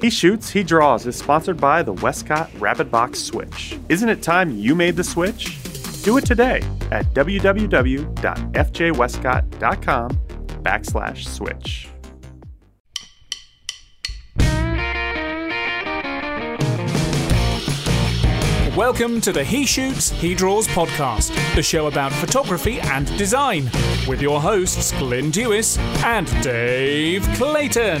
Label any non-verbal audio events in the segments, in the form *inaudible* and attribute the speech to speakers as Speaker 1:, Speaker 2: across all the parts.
Speaker 1: He Shoots, He Draws is sponsored by the Westcott Rapid Box Switch. Isn't it time you made the switch? Do it today at www.fjwestcott.com backslash switch.
Speaker 2: Welcome to the He Shoots, He Draws podcast, the show about photography and design, with your hosts Glyn Dewis and Dave Clayton.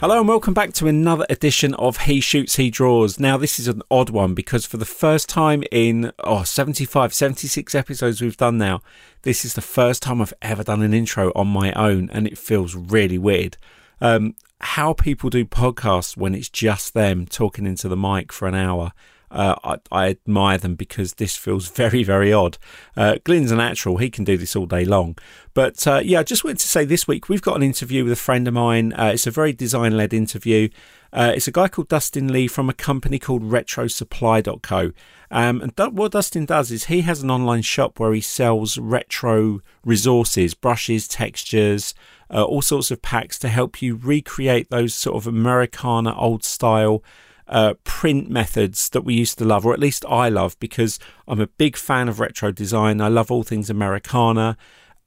Speaker 3: Hello and welcome back to another edition of He Shoots, He Draws. Now, this is an odd one because for the first time in oh, 75, 76 episodes we've done now, this is the first time I've ever done an intro on my own and it feels really weird. Um, how people do podcasts when it's just them talking into the mic for an hour. Uh, I, I, admire them because this feels *laughs* very, very odd. Uh, a natural; he can do this all day long. But uh, yeah, I just wanted to say this week we've got an interview with a friend of mine. Uh, it's a very design-led interview. Uh, it's a guy called Dustin Lee from a company called RetroSupply.co. Um, and what Dustin does is he has an online shop where he sells retro resources, brushes, textures, uh, all sorts of packs to help you recreate those sort of Americana old style uh, print methods that we used to love, or at least I love, because I'm a big fan of retro design. I love all things Americana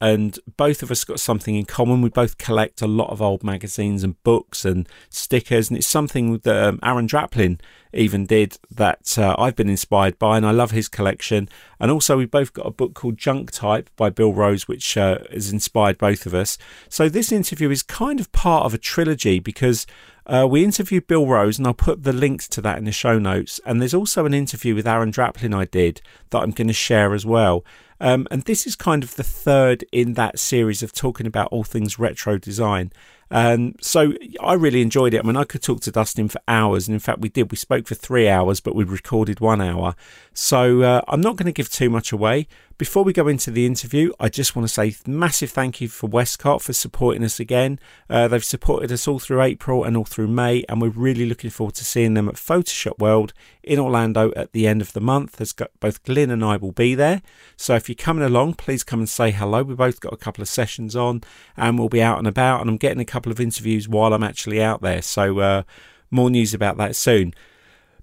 Speaker 3: and both of us got something in common. We both collect a lot of old magazines and books and stickers, and it's something that um, Aaron Draplin even did that uh, I've been inspired by, and I love his collection. And also, we both got a book called Junk Type by Bill Rose, which uh, has inspired both of us. So this interview is kind of part of a trilogy because uh, we interviewed Bill Rose, and I'll put the links to that in the show notes. And there's also an interview with Aaron Draplin I did that I'm going to share as well. Um, and this is kind of the third in that series of talking about all things retro design. Um, so I really enjoyed it. I mean, I could talk to Dustin for hours, and in fact, we did. We spoke for three hours, but we recorded one hour. So uh, I'm not going to give too much away. Before we go into the interview, I just want to say massive thank you for Westcott for supporting us again. Uh, they've supported us all through April and all through May, and we're really looking forward to seeing them at Photoshop World in Orlando at the end of the month. As both Glyn and I will be there. So if you're coming along, please come and say hello. We both got a couple of sessions on, and we'll be out and about. And I'm getting a couple of interviews while I'm actually out there. So uh, more news about that soon.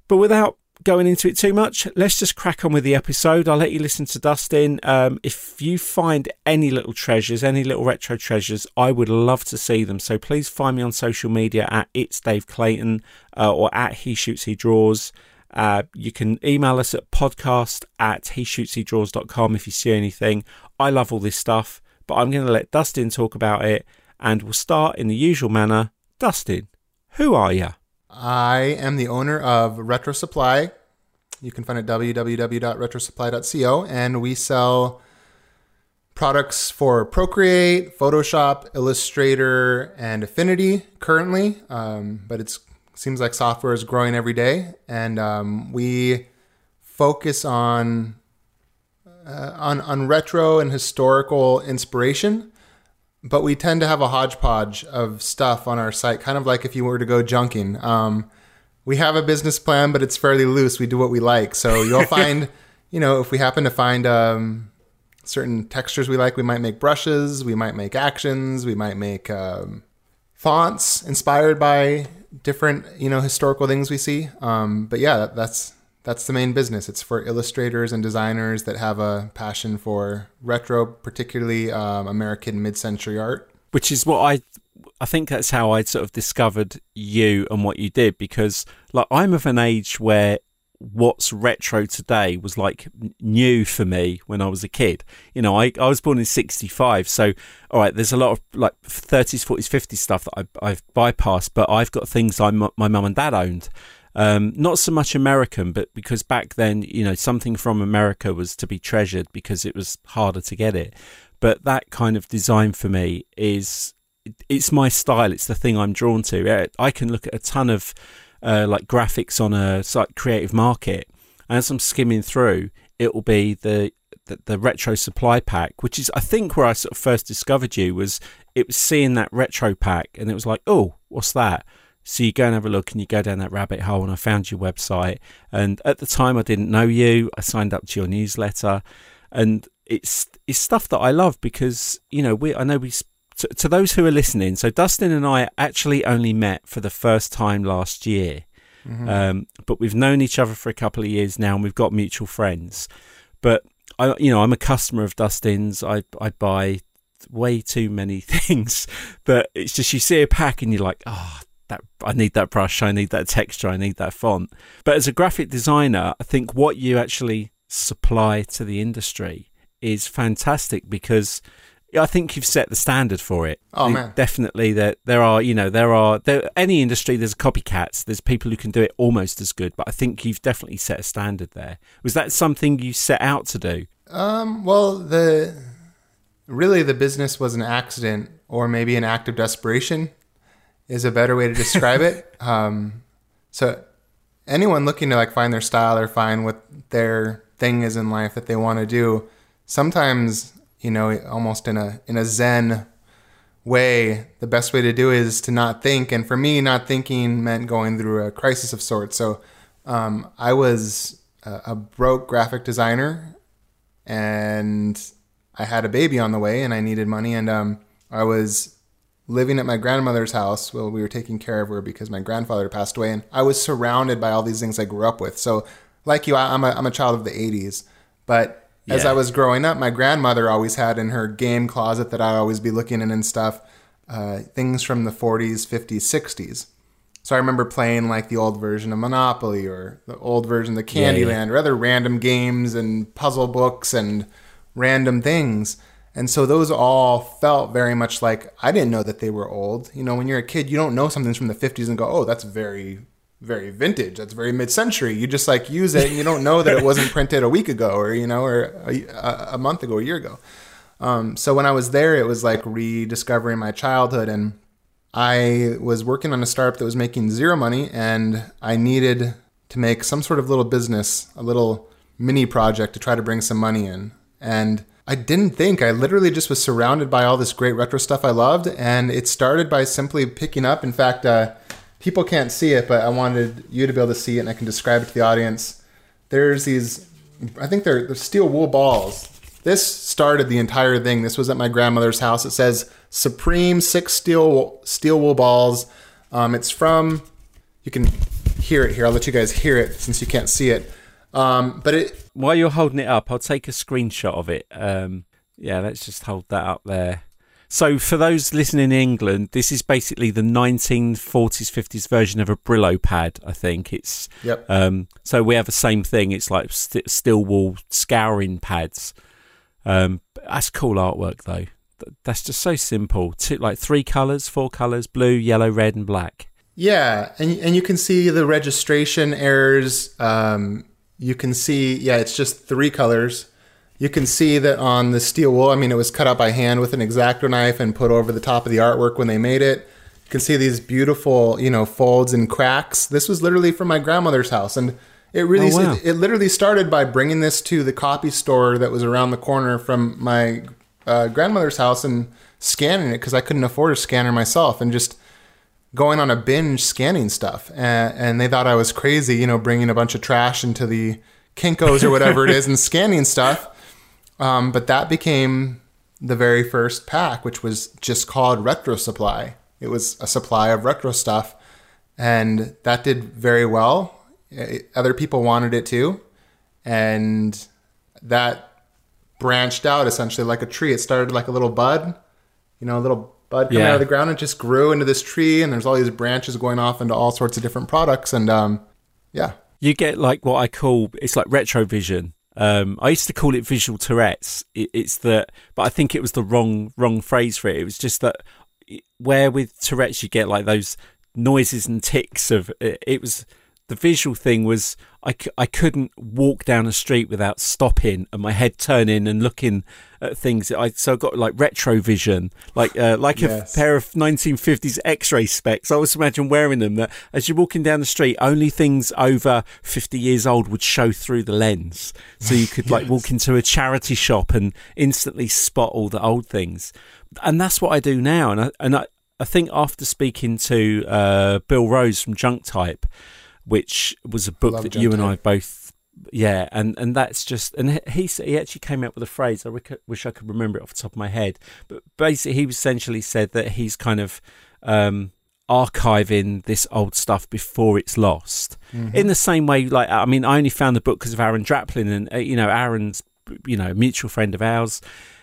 Speaker 3: But without going into it too much, let's just crack on with the episode. I'll let you listen to Dustin. Um, if you find any little treasures, any little retro treasures, I would love to see them. So please find me on social media at It's Dave Clayton uh, or at He Shoots He Draws. Uh, you can email us at podcast at he shoots he draws.com if you see anything. I love all this stuff, but I'm going to let Dustin talk about it and we'll start in the usual manner. Dustin, who are you?
Speaker 4: I am the owner of Retro Supply. You can find it at www.retrosupply.co, and we sell products for Procreate, Photoshop, Illustrator, and Affinity currently. Um, but it seems like software is growing every day, and um, we focus on uh, on on retro and historical inspiration but we tend to have a hodgepodge of stuff on our site, kind of like if you were to go junking. Um, we have a business plan, but it's fairly loose. We do what we like. So you'll *laughs* find, you know, if we happen to find um, certain textures we like, we might make brushes, we might make actions, we might make um, fonts inspired by different, you know, historical things we see. Um, but yeah, that, that's that's the main business. It's for illustrators and designers that have a passion for retro, particularly um, American mid-century art.
Speaker 3: Which is what I, I think that's how I sort of discovered you and what you did because, like, I'm of an age where what's retro today was like new for me when I was a kid. You know, I, I was born in 65. So, all right, there's a lot of like 30s, 40s, 50s stuff that I, I've bypassed, but I've got things I, my mum and dad owned. Um, not so much American, but because back then, you know, something from America was to be treasured because it was harder to get it. But that kind of design for me is it's my style. It's the thing I'm drawn to. I can look at a ton of uh, like graphics on a like creative market, and as I'm skimming through, it will be the, the the retro supply pack, which is I think where I sort of first discovered you was it was seeing that retro pack, and it was like, oh, what's that? So you go and have a look and you go down that rabbit hole and I found your website. And at the time I didn't know you. I signed up to your newsletter and it's it's stuff that I love because, you know, we I know we to, to those who are listening, so Dustin and I actually only met for the first time last year. Mm-hmm. Um, but we've known each other for a couple of years now, and we've got mutual friends. But I, you know, I'm a customer of Dustin's. I I buy way too many *laughs* things but it's just you see a pack and you're like, oh, that I need that brush, I need that texture, I need that font. But as a graphic designer, I think what you actually supply to the industry is fantastic because I think you've set the standard for it.
Speaker 4: Oh man,
Speaker 3: definitely. That there, there are, you know, there are there any industry. There's copycats. There's people who can do it almost as good. But I think you've definitely set a standard there. Was that something you set out to do?
Speaker 4: Um. Well, the really the business was an accident, or maybe an act of desperation, is a better way to describe it. *laughs* Um. So anyone looking to like find their style or find what their thing is in life that they want to do, sometimes you know, almost in a in a zen way, the best way to do is to not think. And for me, not thinking meant going through a crisis of sorts. So um, I was a, a broke graphic designer, and I had a baby on the way, and I needed money, and um, I was living at my grandmother's house while we were taking care of her because my grandfather passed away and I was surrounded by all these things I grew up with. So like you, I, am a, I'm a child of the 80s, but yeah. as I was growing up, my grandmother always had in her game closet that I'd always be looking in and stuff, uh, things from the 40s, 50s, 60s. So I remember playing like the old version of Monopoly or the old version of the Candyland yeah, yeah. or other random games and puzzle books and random things. And so those all felt very much like I didn't know that they were old. You know, when you're a kid, you don't know something's from the 50s and go, "Oh, that's very very vintage. That's very mid-century. You just like use it, and you don't know that it wasn't printed a week ago, or you know, or a, a month ago, a year ago. Um, so when I was there, it was like rediscovering my childhood, and I was working on a startup that was making zero money, and I needed to make some sort of little business, a little mini project to try to bring some money in, and. I didn't think. I literally just was surrounded by all this great retro stuff I loved, and it started by simply picking up. In fact, uh, people can't see it, but I wanted you to be able to see it, and I can describe it to the audience. There's these, I think they're, they're steel wool balls. This started the entire thing. This was at my grandmother's house. It says Supreme Six Steel Steel Wool Balls. Um, it's from. You can hear it here. I'll let you guys hear it since you can't see it. Um, but it.
Speaker 3: While you're holding it up, I'll take a screenshot of it. Um, yeah, let's just hold that up there. So, for those listening in England, this is basically the 1940s, 50s version of a Brillo pad. I think it's.
Speaker 4: Yep.
Speaker 3: Um, so we have the same thing. It's like st- steel wool scouring pads. Um, that's cool artwork though. That's just so simple. Two, like three colors, four colors: blue, yellow, red, and black.
Speaker 4: Yeah, and and you can see the registration errors. Um, you can see, yeah, it's just three colors. You can see that on the steel wool, I mean, it was cut out by hand with an X-Acto knife and put over the top of the artwork when they made it. You can see these beautiful, you know, folds and cracks. This was literally from my grandmother's house. And it really, oh, wow. it, it, literally started by bringing this to the copy store that was around the corner from my uh, grandmother's house and scanning it because I couldn't afford a scanner myself and just going on a binge scanning stuff. And, and they thought I was crazy, you know, bringing a bunch of trash into the Kinkos or whatever it is and *laughs* scanning stuff. Um, but that became the very first pack, which was just called Retro Supply. It was a supply of retro stuff, and that did very well. It, other people wanted it too, and that branched out essentially like a tree. It started like a little bud, you know, a little bud coming yeah. out of the ground. It just grew into this tree, and there's all these branches going off into all sorts of different products. And um, yeah,
Speaker 3: you get like what I call it's like retrovision um, I used to call it visual Tourette's. It, it's that, but I think it was the wrong wrong phrase for it. It was just that where with Tourette's you get like those noises and ticks of it, it was the visual thing was I, I couldn't walk down a street without stopping and my head turning and looking at things. I so I got like retrovision, like uh, like yes. a pair of 1950s X-ray specs. I always imagine wearing them. That as you're walking down the street, only things over 50 years old would show through the lens, so you could like *laughs* walk into a charity shop and instantly spot all the old things. And that's what I do now. And I and I, I think after speaking to uh, Bill Rose from Junk Type which was a book that you and I both yeah, and and that's just and he he actually came up with a phrase. I wish I could remember it off the top of my head, but basically he essentially said that he's kind of um, archiving this old stuff before it's lost. Mm-hmm. In the same way, like I mean, I only found the book because of Aaron Draplin, and uh, you know, Aaron's you know a mutual friend of ours.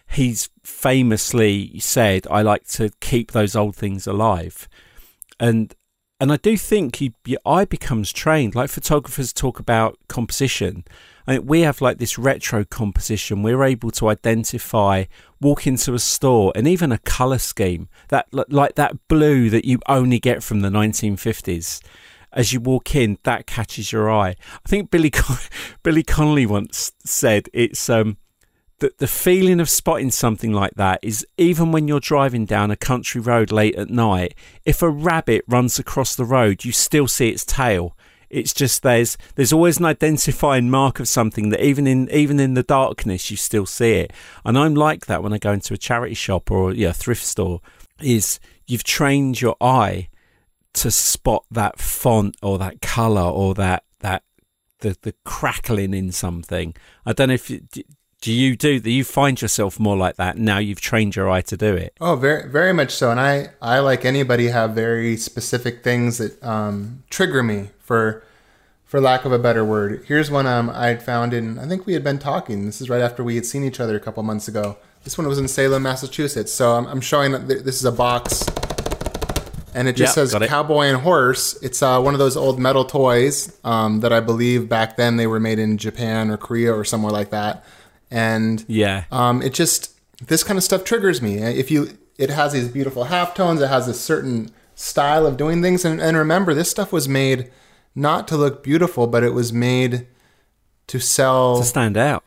Speaker 3: He's famously said, "I like to keep those old things alive," and and I do think you, your eye becomes trained. Like photographers talk about composition. I mean, we have like this retro composition. We're able to identify, walk into a store, and even a color scheme that like that blue that you only get from the 1950s. As you walk in, that catches your eye. I think Billy Con- *laughs* Billy Connolly once said it's um the, the feeling of spotting something like that is even when you're driving down a country road late at night, if a rabbit runs across the road, you still see its tail. It's just there's there's always an identifying mark of something that even in even in the darkness you still see it. And I'm like that when I go into a charity shop or yeah, a thrift store. Is you've trained your eye to spot that font or that color or that that the the crackling in something. I don't know if you, do you do that? you find yourself more like that now you've trained your eye to do it?
Speaker 4: Oh very very much so. And i i like anybody have very specific things that um, trigger me for for lack of a better word. Here's one um, i had found in i think we had been talking. This is right after we had seen each other a couple months ago. This one was in salem massachusetts. So i'm, I'm showing that this is a box. And it just yep, says it. cowboy and horse. It's uh, one of those old metal toys um, that i believe back then they were made in japan or korea or somewhere like that and
Speaker 3: yeah,
Speaker 4: um, it just this kind of stuff triggers me. If you, it has these beautiful half tones. It has a certain style of doing things, and, and remember, this stuff was made not to look beautiful, but it was made to sell
Speaker 3: to stand out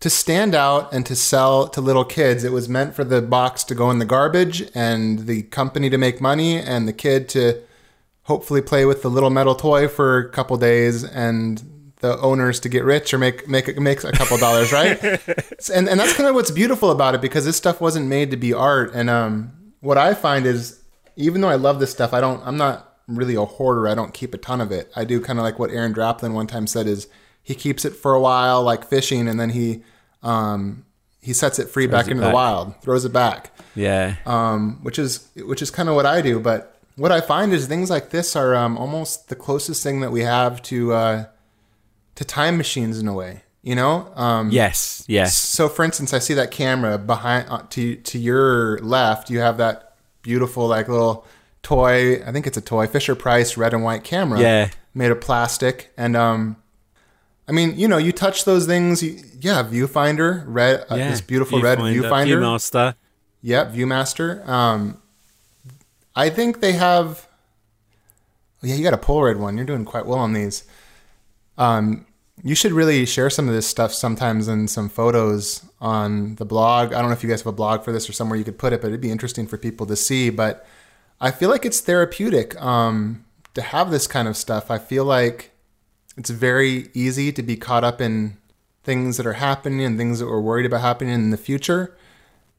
Speaker 4: to stand out and to sell to little kids. It was meant for the box to go in the garbage and the company to make money and the kid to hopefully play with the little metal toy for a couple days and the owners to get rich or make make make a couple dollars, right? *laughs* and and that's kind of what's beautiful about it because this stuff wasn't made to be art. And um, what I find is, even though I love this stuff, I don't. I'm not really a hoarder. I don't keep a ton of it. I do kind of like what Aaron Draplin one time said is he keeps it for a while, like fishing, and then he um, he sets it free throws back it into back. the wild, throws it back.
Speaker 3: Yeah.
Speaker 4: Um, which is which is kind of what I do, but. What I find is things like this are um, almost the closest thing that we have to uh, to time machines in a way you know?
Speaker 3: Um, yes yes.
Speaker 4: So for instance i see that camera behind uh, to to your left you have that beautiful like little toy i think it's a toy fisher price red and white camera
Speaker 3: yeah.
Speaker 4: made of plastic. And um i mean you know you touch those things you, yeah viewfinder red uh, yeah, this beautiful red viewfinder
Speaker 3: viewmaster.
Speaker 4: Yep viewmaster. Um i think they have yeah you got a polaroid one. You're doing quite well on these. Um, you should really share some of this stuff sometimes in some photos on the blog. I don't know if you guys have a blog for this or somewhere you could put it, but it'd be interesting for people to see. But I feel like it's therapeutic um, to have this kind of stuff. I feel like it's very easy to be caught up in things that are happening and things that we're worried about happening in the future.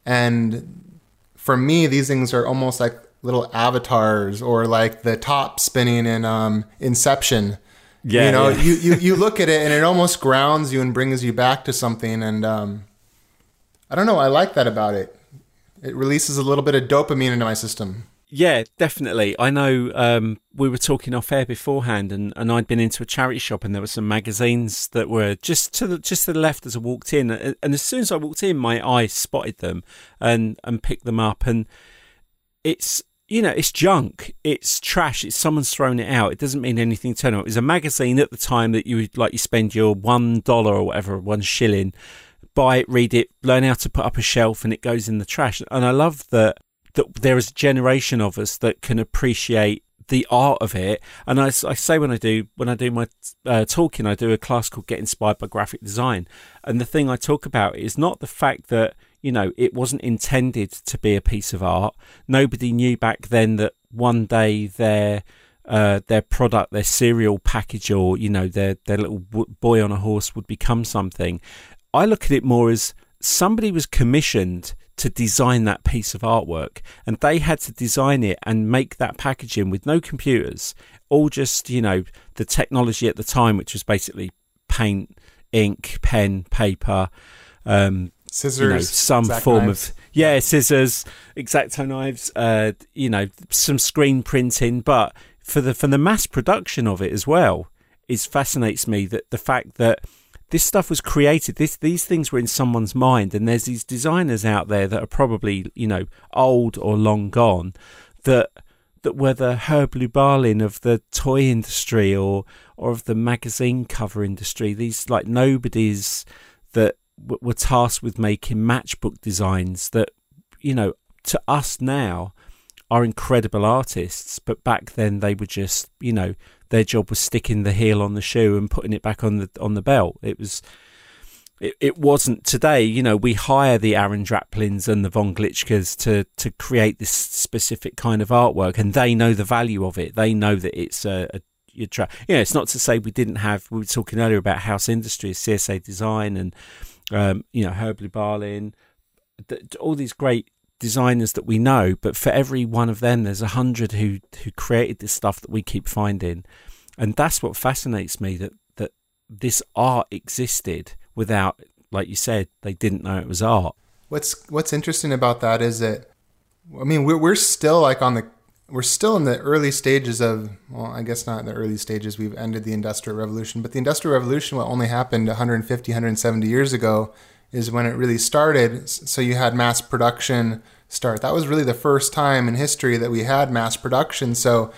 Speaker 4: And for me, these things are almost like little avatars or like the top spinning in um, Inception yeah, you know, yeah. you, you you look at it and it almost grounds you and brings you back to something. And um, I don't know, I like that about it. It releases a little bit of dopamine into my system.
Speaker 3: Yeah, definitely. I know um, we were talking off air beforehand, and, and I'd been into a charity shop, and there were some magazines that were just to the just to the left as I walked in, and as soon as I walked in, my eye spotted them and and picked them up, and it's you know, it's junk. It's trash. It's someone's thrown it out. It doesn't mean anything to anyone. It was a magazine at the time that you would like you spend your one dollar or whatever, one shilling, buy it, read it, learn how to put up a shelf, and it goes in the trash. And I love that that there is a generation of us that can appreciate the art of it. And I, I say when I do when I do my uh, talking, I do a class called Get Inspired by Graphic Design, and the thing I talk about is not the fact that you know, it wasn't intended to be a piece of art. Nobody knew back then that one day their uh, their product, their cereal package, or you know, their their little boy on a horse would become something. I look at it more as somebody was commissioned to design that piece of artwork, and they had to design it and make that packaging with no computers, all just you know the technology at the time, which was basically paint ink, pen, paper, um,
Speaker 4: Scissors,
Speaker 3: you know, some form
Speaker 4: knives.
Speaker 3: of yeah, scissors, exacto knives, uh, you know, some screen printing, but for the for the mass production of it as well, it fascinates me that the fact that this stuff was created, this these things were in someone's mind, and there's these designers out there that are probably you know old or long gone, that that were the Herb Lubalin of the toy industry or or of the magazine cover industry. These like nobodies that were tasked with making matchbook designs that you know to us now are incredible artists, but back then they were just you know their job was sticking the heel on the shoe and putting it back on the on the belt. It was. It, it wasn't today, you know. We hire the Aaron Draplins and the Von Glitschkas to to create this specific kind of artwork, and they know the value of it. They know that it's a, a you tra- you know, it's not to say we didn't have. We were talking earlier about house industries, CSA Design, and um, you know, Herb Lubalin, th- all these great designers that we know. But for every one of them, there's a hundred who who created this stuff that we keep finding, and that's what fascinates me. That that this art existed without, like you said, they didn't know it was art.
Speaker 4: What's What's interesting about that is that, I mean, we're we're still like on the we're still in the early stages of well, I guess not in the early stages. We've ended the industrial revolution, but the industrial revolution, what only happened 150, 170 years ago, is when it really started. So you had mass production start. That was really the first time in history that we had mass production. So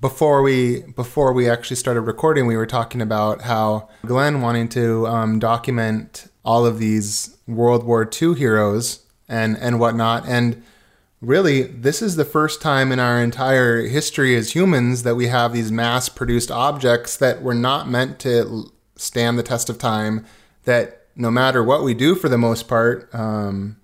Speaker 4: before we before we actually started recording, we were talking about how Glyn wanting to um, document all of these World War II heroes and and whatnot. And really, this is the first time in our entire history as humans that we have these mass-produced objects that were not meant to stand the test of time. That no matter what we do, for the most part, um,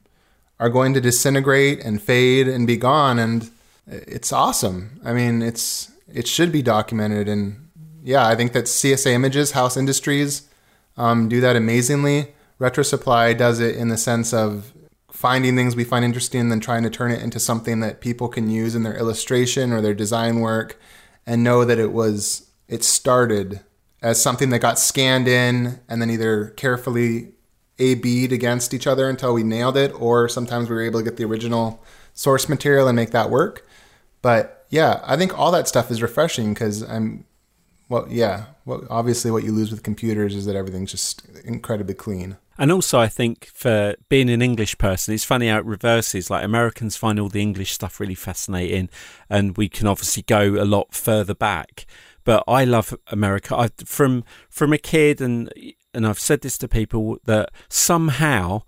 Speaker 4: are going to disintegrate and fade and be gone. And it's awesome. I mean, it's it should be documented, and yeah, I think that CSA Images, House Industries, um, do that amazingly. Retro Supply does it in the sense of finding things we find interesting and then trying to turn it into something that people can use in their illustration or their design work, and know that it was it started as something that got scanned in and then either carefully A B'd against each other until we nailed it, or sometimes we were able to get the original source material and make that work. But yeah, I think all that stuff is refreshing because I'm, well, yeah, well, obviously what you lose with computers is that everything's just incredibly clean.
Speaker 3: And also, I think for being an English person, it's funny how it reverses. Like Americans find all the English stuff really fascinating, and we can obviously go a lot further back. But I love America. I, from from a kid, and and I've said this to people that somehow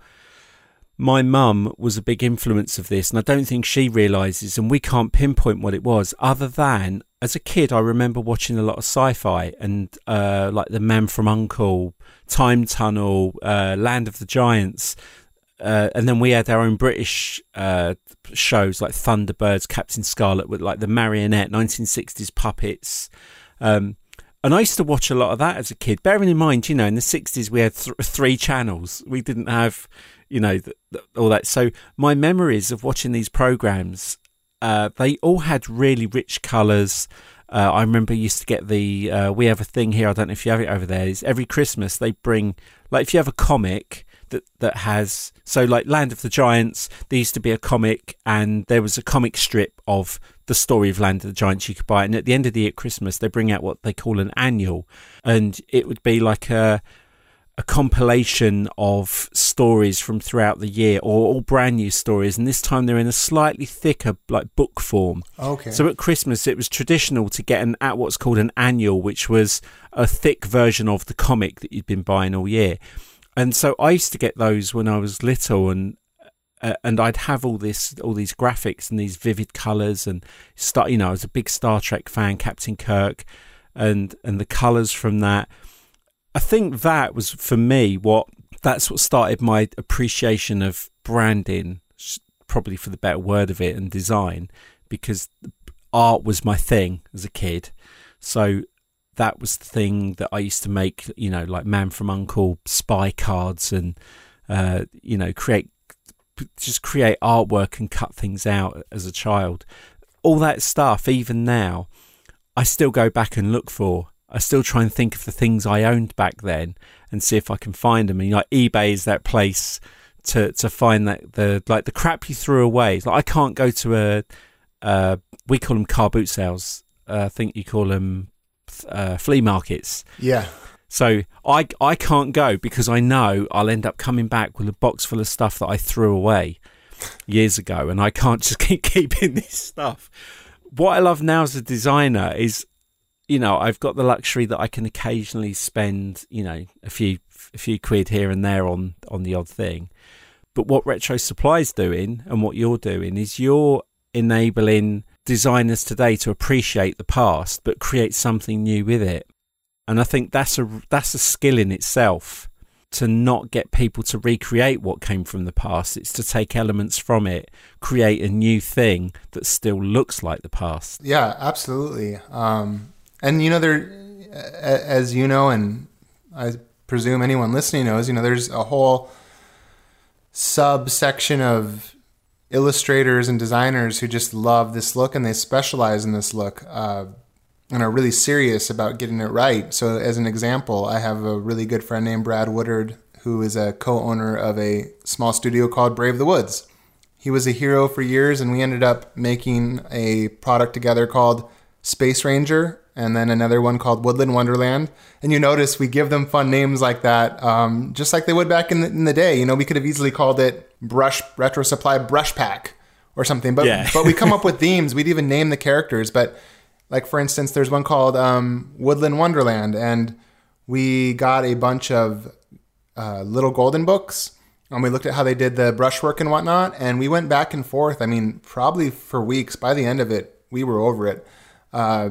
Speaker 3: my mum was a big influence of this, and I don't think she realizes, and we can't pinpoint what it was, other than as a kid, I remember watching a lot of sci-fi and uh, like The Man from Uncle, Time Tunnel, uh, Land of the Giants. Uh, and then we had our own British uh, shows like Thunderbirds, Captain Scarlet, with like the marionette, 1960s puppets. Um, and I used to watch a lot of that as a kid. Bearing in mind, you know, in the 60s we had th- three channels. We didn't have, you know, all that. So my memories of watching these programs, uh, they all had really rich colours. Uh, I remember used to get the. Uh, we have a thing here. I don't know if you have it over there. Is every Christmas they bring like if you have a comic that that has so like Land of the Giants. There used to be a comic, and there was a comic strip of the story of Land of the Giants you could buy. And at the end of the year, at Christmas, they bring out what they call an annual, and it would be like a a compilation of stories from throughout the year or all brand new stories and this time they're in a slightly thicker like book form
Speaker 4: Okay.
Speaker 3: so at christmas it was traditional to get an at what's called an annual which was a thick version of the comic that you'd been buying all year and so i used to get those when i was little and uh, and I'd have all this, all these graphics and these vivid colours, and start. You know, I was a big Star Trek fan, Captain Kirk, and and the colours from that. I think that was for me what that's what started my appreciation of branding, probably for the better word of it, and design, because art was my thing as a kid. So that was the thing that I used to make, you know, like Man from Uncle spy cards and, uh, you know, create, just create artwork and cut things out as a child. All that stuff, even now, I still go back and look for I still try and think of the things I owned back then and see if I can find them. And like eBay is that place to to find that the like the crap you threw away. Like I can't go to a uh, we call them car boot sales. Uh, I think you call them uh, flea markets.
Speaker 4: Yeah.
Speaker 3: So I I can't go because I know I'll end up coming back with a box full of stuff that I threw away years ago, and I can't *laughs* just keep keeping this stuff. What I love now as a designer is, you know, I've got the luxury that I can occasionally spend, you know, a few a few quid here and there on on the odd thing. But what Retro Supply's doing and what you're doing is you're enabling designers today to appreciate the past but create something new with it. And I think that's a that's a skill in itself to not get people to recreate what came from the past. It's to take elements from it, create a new thing that still looks like the past.
Speaker 4: Yeah, absolutely. Um, and you know, there, as you know, and I presume anyone listening knows, you know, there's a whole subsection of illustrators and designers who just love this look and they specialize in this look. Uh, and are really serious about getting it right. So, as an example, I have a really good friend named Brad Woodard, who is a co owner of a small studio called Brave the Woods. He was a hero for years, and we ended up making a product together called Space Ranger and then another one called Woodland Wonderland. And you notice we give them fun names like that, um, just like they would back in the, in the day. You know, we could have easily called it Brush Retro Supply Brush Pack or something, but
Speaker 3: Yeah.
Speaker 4: but we come up *laughs* with themes. We'd even name the characters, but like for instance, there's one called um, Woodland Wonderland, and we got a bunch of uh, little golden books, and we looked at how they did the brushwork and whatnot, and we went back and forth. I mean, probably for weeks. By the end of it, we were over it, uh,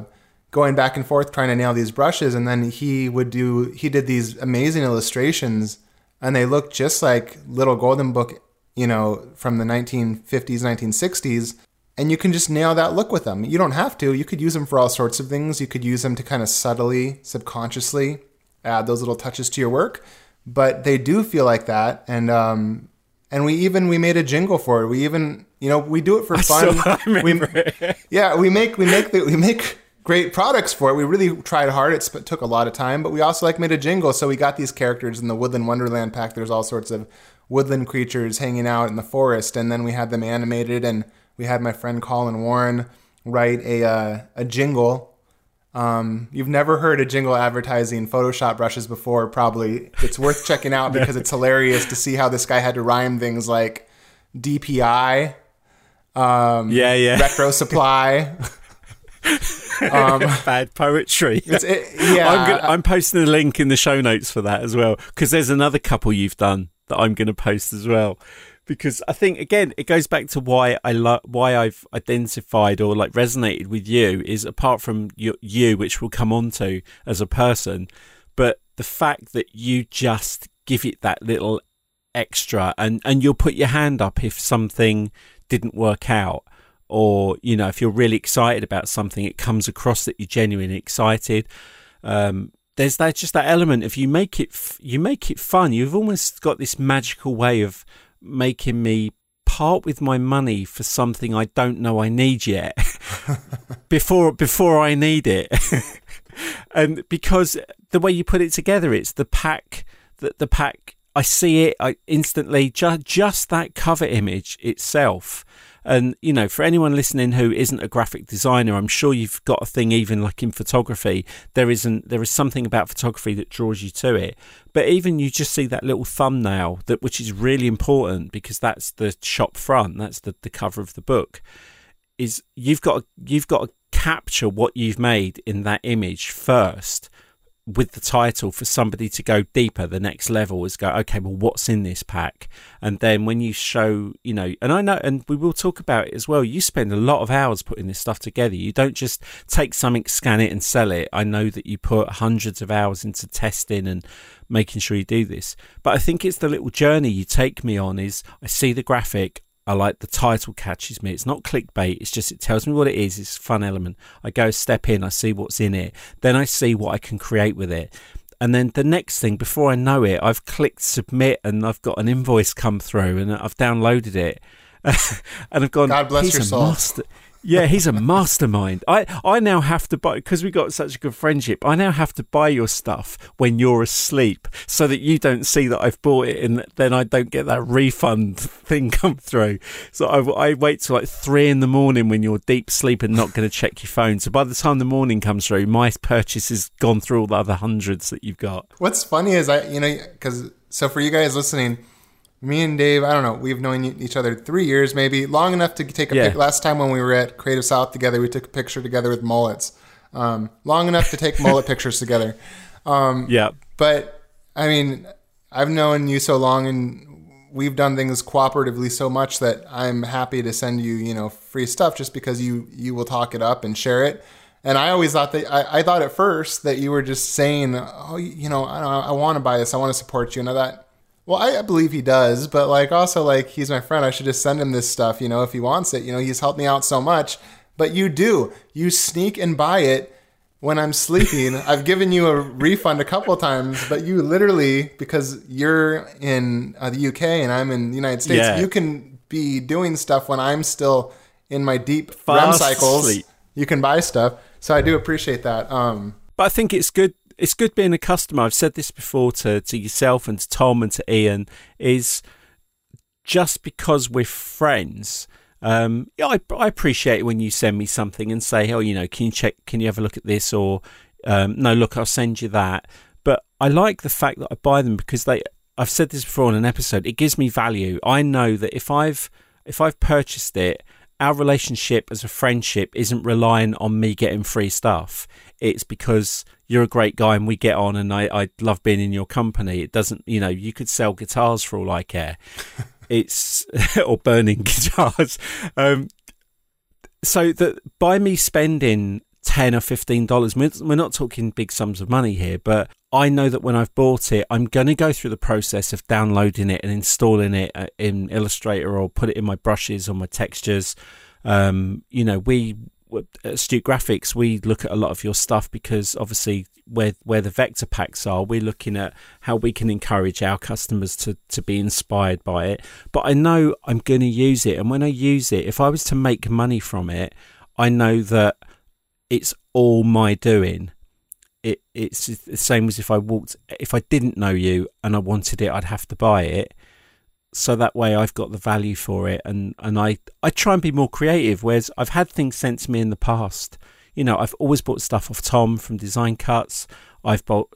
Speaker 4: going back and forth trying to nail these brushes, and then he would do. He did these amazing illustrations, and they looked just like little golden book, you know, from the 1950s, 1960s and you can just nail that look with them. You don't have to. You could use them for all sorts of things. You could use them to kind of subtly, subconsciously add those little touches to your work, but they do feel like that. And um, and we even we made a jingle for it. We even you know we do it for fun.
Speaker 3: saw- *laughs* I remember
Speaker 4: we, yeah, we make we make the, we make great products for it. We really tried hard. It sp- took a lot of time, but we also like made a jingle. So we got these characters in the Woodland Wonderland pack. There's all sorts of woodland creatures hanging out in the forest, and then we had them animated and we had my friend Colin Warren write a uh, a jingle. Um, you've never heard a jingle advertising Photoshop brushes before, probably. It's worth checking out *laughs* because it's hilarious to see how this guy had to rhyme things like DPI, um,
Speaker 3: Yeah, yeah.
Speaker 4: retro supply. *laughs*
Speaker 3: Um, *laughs* Bad poetry.
Speaker 4: It, yeah,
Speaker 3: I'm, gonna, I'm posting a link in the show notes for that as well because there's another couple you've done that I'm going to post as well. Because I think again, it goes back to why I lo- why I've identified or like resonated with you is apart from you, you, which we'll come on to as a person, but the fact that you just give it that little extra and and you'll put your hand up if something didn't work out or you know if you're really excited about something it comes across that you're genuinely excited um there's that just that element if you make it f- you make it fun. You've almost got this magical way of making me part with my money for something I don't know I need yet *laughs* before before I need it. *laughs* And because the way you put it together it's the pack that the pack I see it I instantly just just that cover image itself. And you know for anyone listening who isn't a graphic designer I'm sure you've got a thing even like in photography. There isn't there is something about photography that draws you to it. But even you just see that little thumbnail that which is really important because that's the shop front that's the, the cover of the book is you've got you've got to capture what you've made in that image first with the title for somebody to go deeper the next level is go okay well what's in this pack? And then when you show you know and i know and we will talk about it as well you spend a lot of hours putting this stuff together. You don't just take something scan it and sell it. I know that you put hundreds of hours into testing and making sure you do this. But i think it's the little journey you take me on is i see the graphic I like the title catches me. It's not clickbait. It's just it tells me what it is. It's a fun element. I go step in. I see what's in it. Then I see what I can create with it. And then the next thing, before I know it, I've clicked submit and I've got an invoice come through and I've downloaded it. *laughs* and I've gone.
Speaker 4: God bless
Speaker 3: "He's
Speaker 4: your soul."
Speaker 3: master." Yeah, he's a mastermind. I, I now have to buy because we got such a good friendship. I now have to buy your stuff when you're asleep, so that you don't see that I've bought it, and then I don't get that refund thing *laughs* come through. So I, I wait till like three in the morning when you're deep sleep and not going to check your phone. So by the time the morning comes through, my purchase has gone through all the other hundreds that you've got.
Speaker 4: What's funny is I, you know, because so for you guys listening, me and Dave, I don't know, we've known each other three years, maybe long enough to take a
Speaker 3: Yeah.
Speaker 4: pic. Last time when we were at Creative South together, we took a picture together with mullets. Um, long enough to take mullet *laughs* pictures together. Um,
Speaker 3: Yeah,
Speaker 4: but I mean, I've known you so long and we've done things cooperatively so much that I'm happy to send you, you know, free stuff just because you you will talk it up and share it. And I always thought that I, I thought at first that you were just saying, oh, you know, I, I want to buy this, I want to support you, and I thought, well, I, I believe he does, but like also like he's my friend, I should just send him this stuff, you know, if he wants it. You know, he's helped me out so much. But you do, you sneak and buy it when I'm sleeping. *laughs* I've given you a refund a couple of times, but you literally, because you're in uh, the UK and I'm in the United States,
Speaker 3: Yeah.
Speaker 4: you can be doing stuff when I'm still in my deep REM cycles.
Speaker 3: sleep.
Speaker 4: You can buy stuff, so I do appreciate that. Um,
Speaker 3: But I think it's good. It's good being a customer. I've said this before to, to yourself and to Tom and to Ian. Is just because we're friends. Um, yeah, I, I appreciate when you send me something and say, "Oh, you know, can you check? Can you have a look at this?" Or, um, "No, look, I'll send you that." But I like the fact that I buy them because they. I've said this before on an episode. It gives me value. I know that if I've if I've purchased it, our relationship as a friendship isn't relying on me getting free stuff. It's because you're a great guy and we get on, and I, I love being in your company. It doesn't, you know, you could sell guitars for all I care. *laughs* it's *laughs* or burning *laughs* guitars. Um, so that by me spending ten or fifteen dollars, we're not talking big sums of money here, but I know that when I've bought it, I'm going to go through the process of downloading it and installing it uh, in Illustrator or put it in my brushes or my textures. Um, you know, we at Graphics, we look at a lot of your stuff because obviously where where the vector packs are, we're looking at how we can encourage our customers to to be inspired by it. But I know I'm going to use it, and when I use it, if I was to make money from it, I know that it's all my doing. It it's the same as if I walked if I didn't know you and I wanted it, I'd have to buy it. So that way I've got the value for it and and I I try and be more creative whereas I've had things sent to me in the past. You know I've always bought stuff off Tom from Design Cuts. I've bought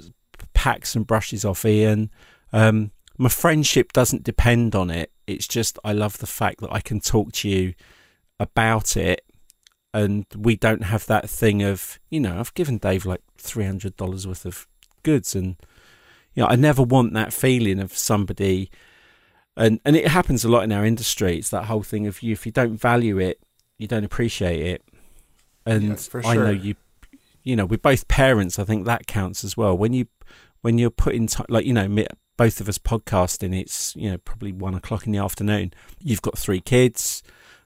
Speaker 3: packs and brushes off Ian. Um my friendship doesn't depend on it. It's just I love the fact that I can talk to you about it and we don't have that thing of you know I've given Dave like $300 worth of goods and you know I never want that feeling of somebody and and it happens a lot in our industry. It's that whole thing of you if you don't value it, you don't appreciate it. And
Speaker 4: Yeah, for
Speaker 3: I know you, you know, we're both parents. I think that counts as well. When you when you're putting time, like you know, both of us podcasting. It's you know probably one o'clock in the afternoon. You've got three kids.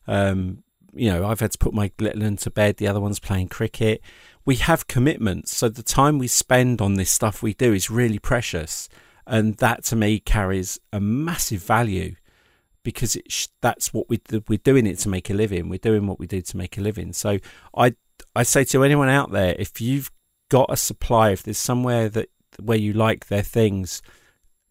Speaker 3: Um, you know, I've had to put my little one to bed. The other one's playing cricket. We have commitments, so the time we spend on this stuff we do is really precious and that to me carries a massive value because sh- that's what we we're doing it to make a living. We're doing what we do to make a living. So I I say to anyone out there, if you've got a supply, if there's somewhere that where you like their things,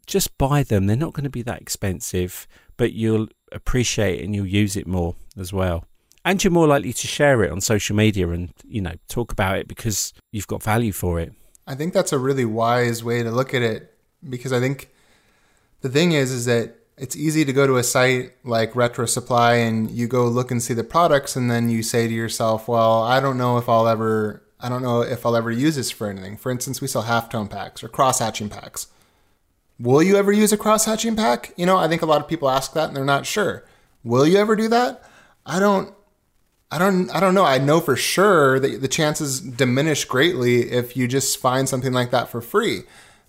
Speaker 3: just buy them. They're not going to be that expensive, but you'll appreciate it and you'll use it more as well. And you're more likely to share it on social media and you know talk about it because you've got value for it.
Speaker 4: I think that's a really wise way to look at it because I think the thing is is that it's easy to go to a site like Retro Supply and you go look and see the products and then you say to yourself, "Well, I don't know if I'll ever I don't know if I'll ever use this for anything." For instance, we sell halftone packs or cross hatching packs. Will you ever use a cross hatching pack? You know, I think a lot of people ask that and they're not sure. Will you ever do that? I don't I don't I don't know. I know for sure that the chances diminish greatly if you just find something like that for free.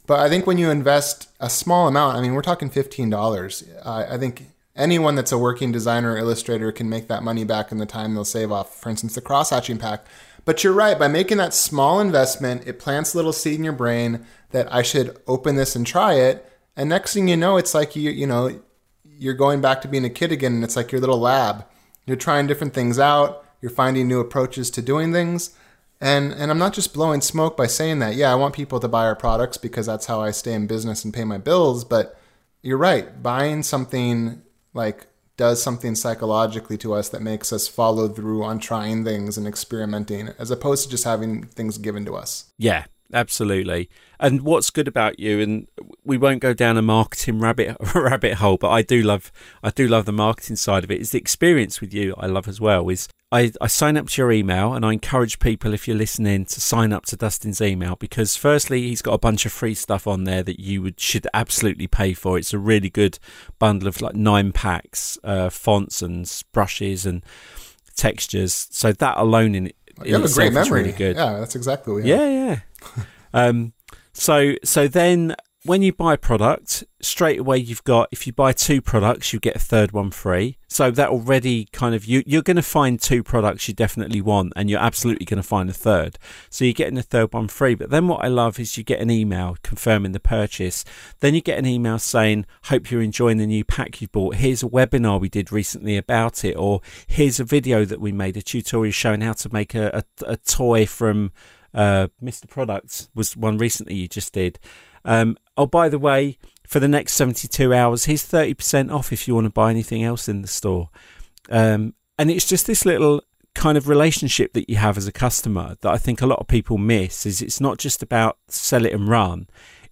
Speaker 4: But I think when you invest a small amount, I mean, we're talking fifteen dollars. I think anyone that's a working designer or illustrator can make that money back in the time they'll save off, for instance, the cross hatching pack. But you're right. By making that small investment, it plants a little seed in your brain that I should open this and try it. And next thing you know, it's like you you know you're going back to being a kid again, and it's like your little lab. You're trying different things out. You're finding new approaches to doing things. And and I'm not just blowing smoke by saying that. Yeah, I want people to buy our products because that's how I stay in business and pay my bills, but you're right. Buying something like does something psychologically to us that makes us follow through on trying things and experimenting as opposed to just having things given to us.
Speaker 3: Yeah, absolutely. And what's good about you, and we won't go down a marketing rabbit *laughs* rabbit hole, but I do love I do love the marketing side of it. Is the experience with you I love as well. Is I, I sign up to your email and I encourage people if you're listening to sign up to Dustin's email because firstly he's got a bunch of free stuff on there that you would should absolutely pay for. It's a really good bundle of like nine packs, uh, fonts and brushes and textures. So that alone in, in
Speaker 4: You have a great memory.
Speaker 3: really good.
Speaker 4: Yeah, that's exactly what we have.
Speaker 3: Yeah, yeah. *laughs* um, so so then when you buy a product, straight away you've got if you buy two products, you get a third one free. So that already kind of you you're going to find two products you definitely want, and you're absolutely going to find a third. So you're getting a third one free. But then what I love is you get an email confirming the purchase. Then you get an email saying, "Hope you're enjoying the new pack you bought. Here's a webinar we did recently about it, or here's a video that we made, a tutorial showing how to make a, a, a toy from." Uh, Mr. Products was one recently you just did. Um, oh, by the way, for the next 72 hours, here's 30% off if you want to buy anything else in the store. Um, and it's just this little kind of relationship that you have as a customer that I think a lot of people miss is it's not just about sell it and run.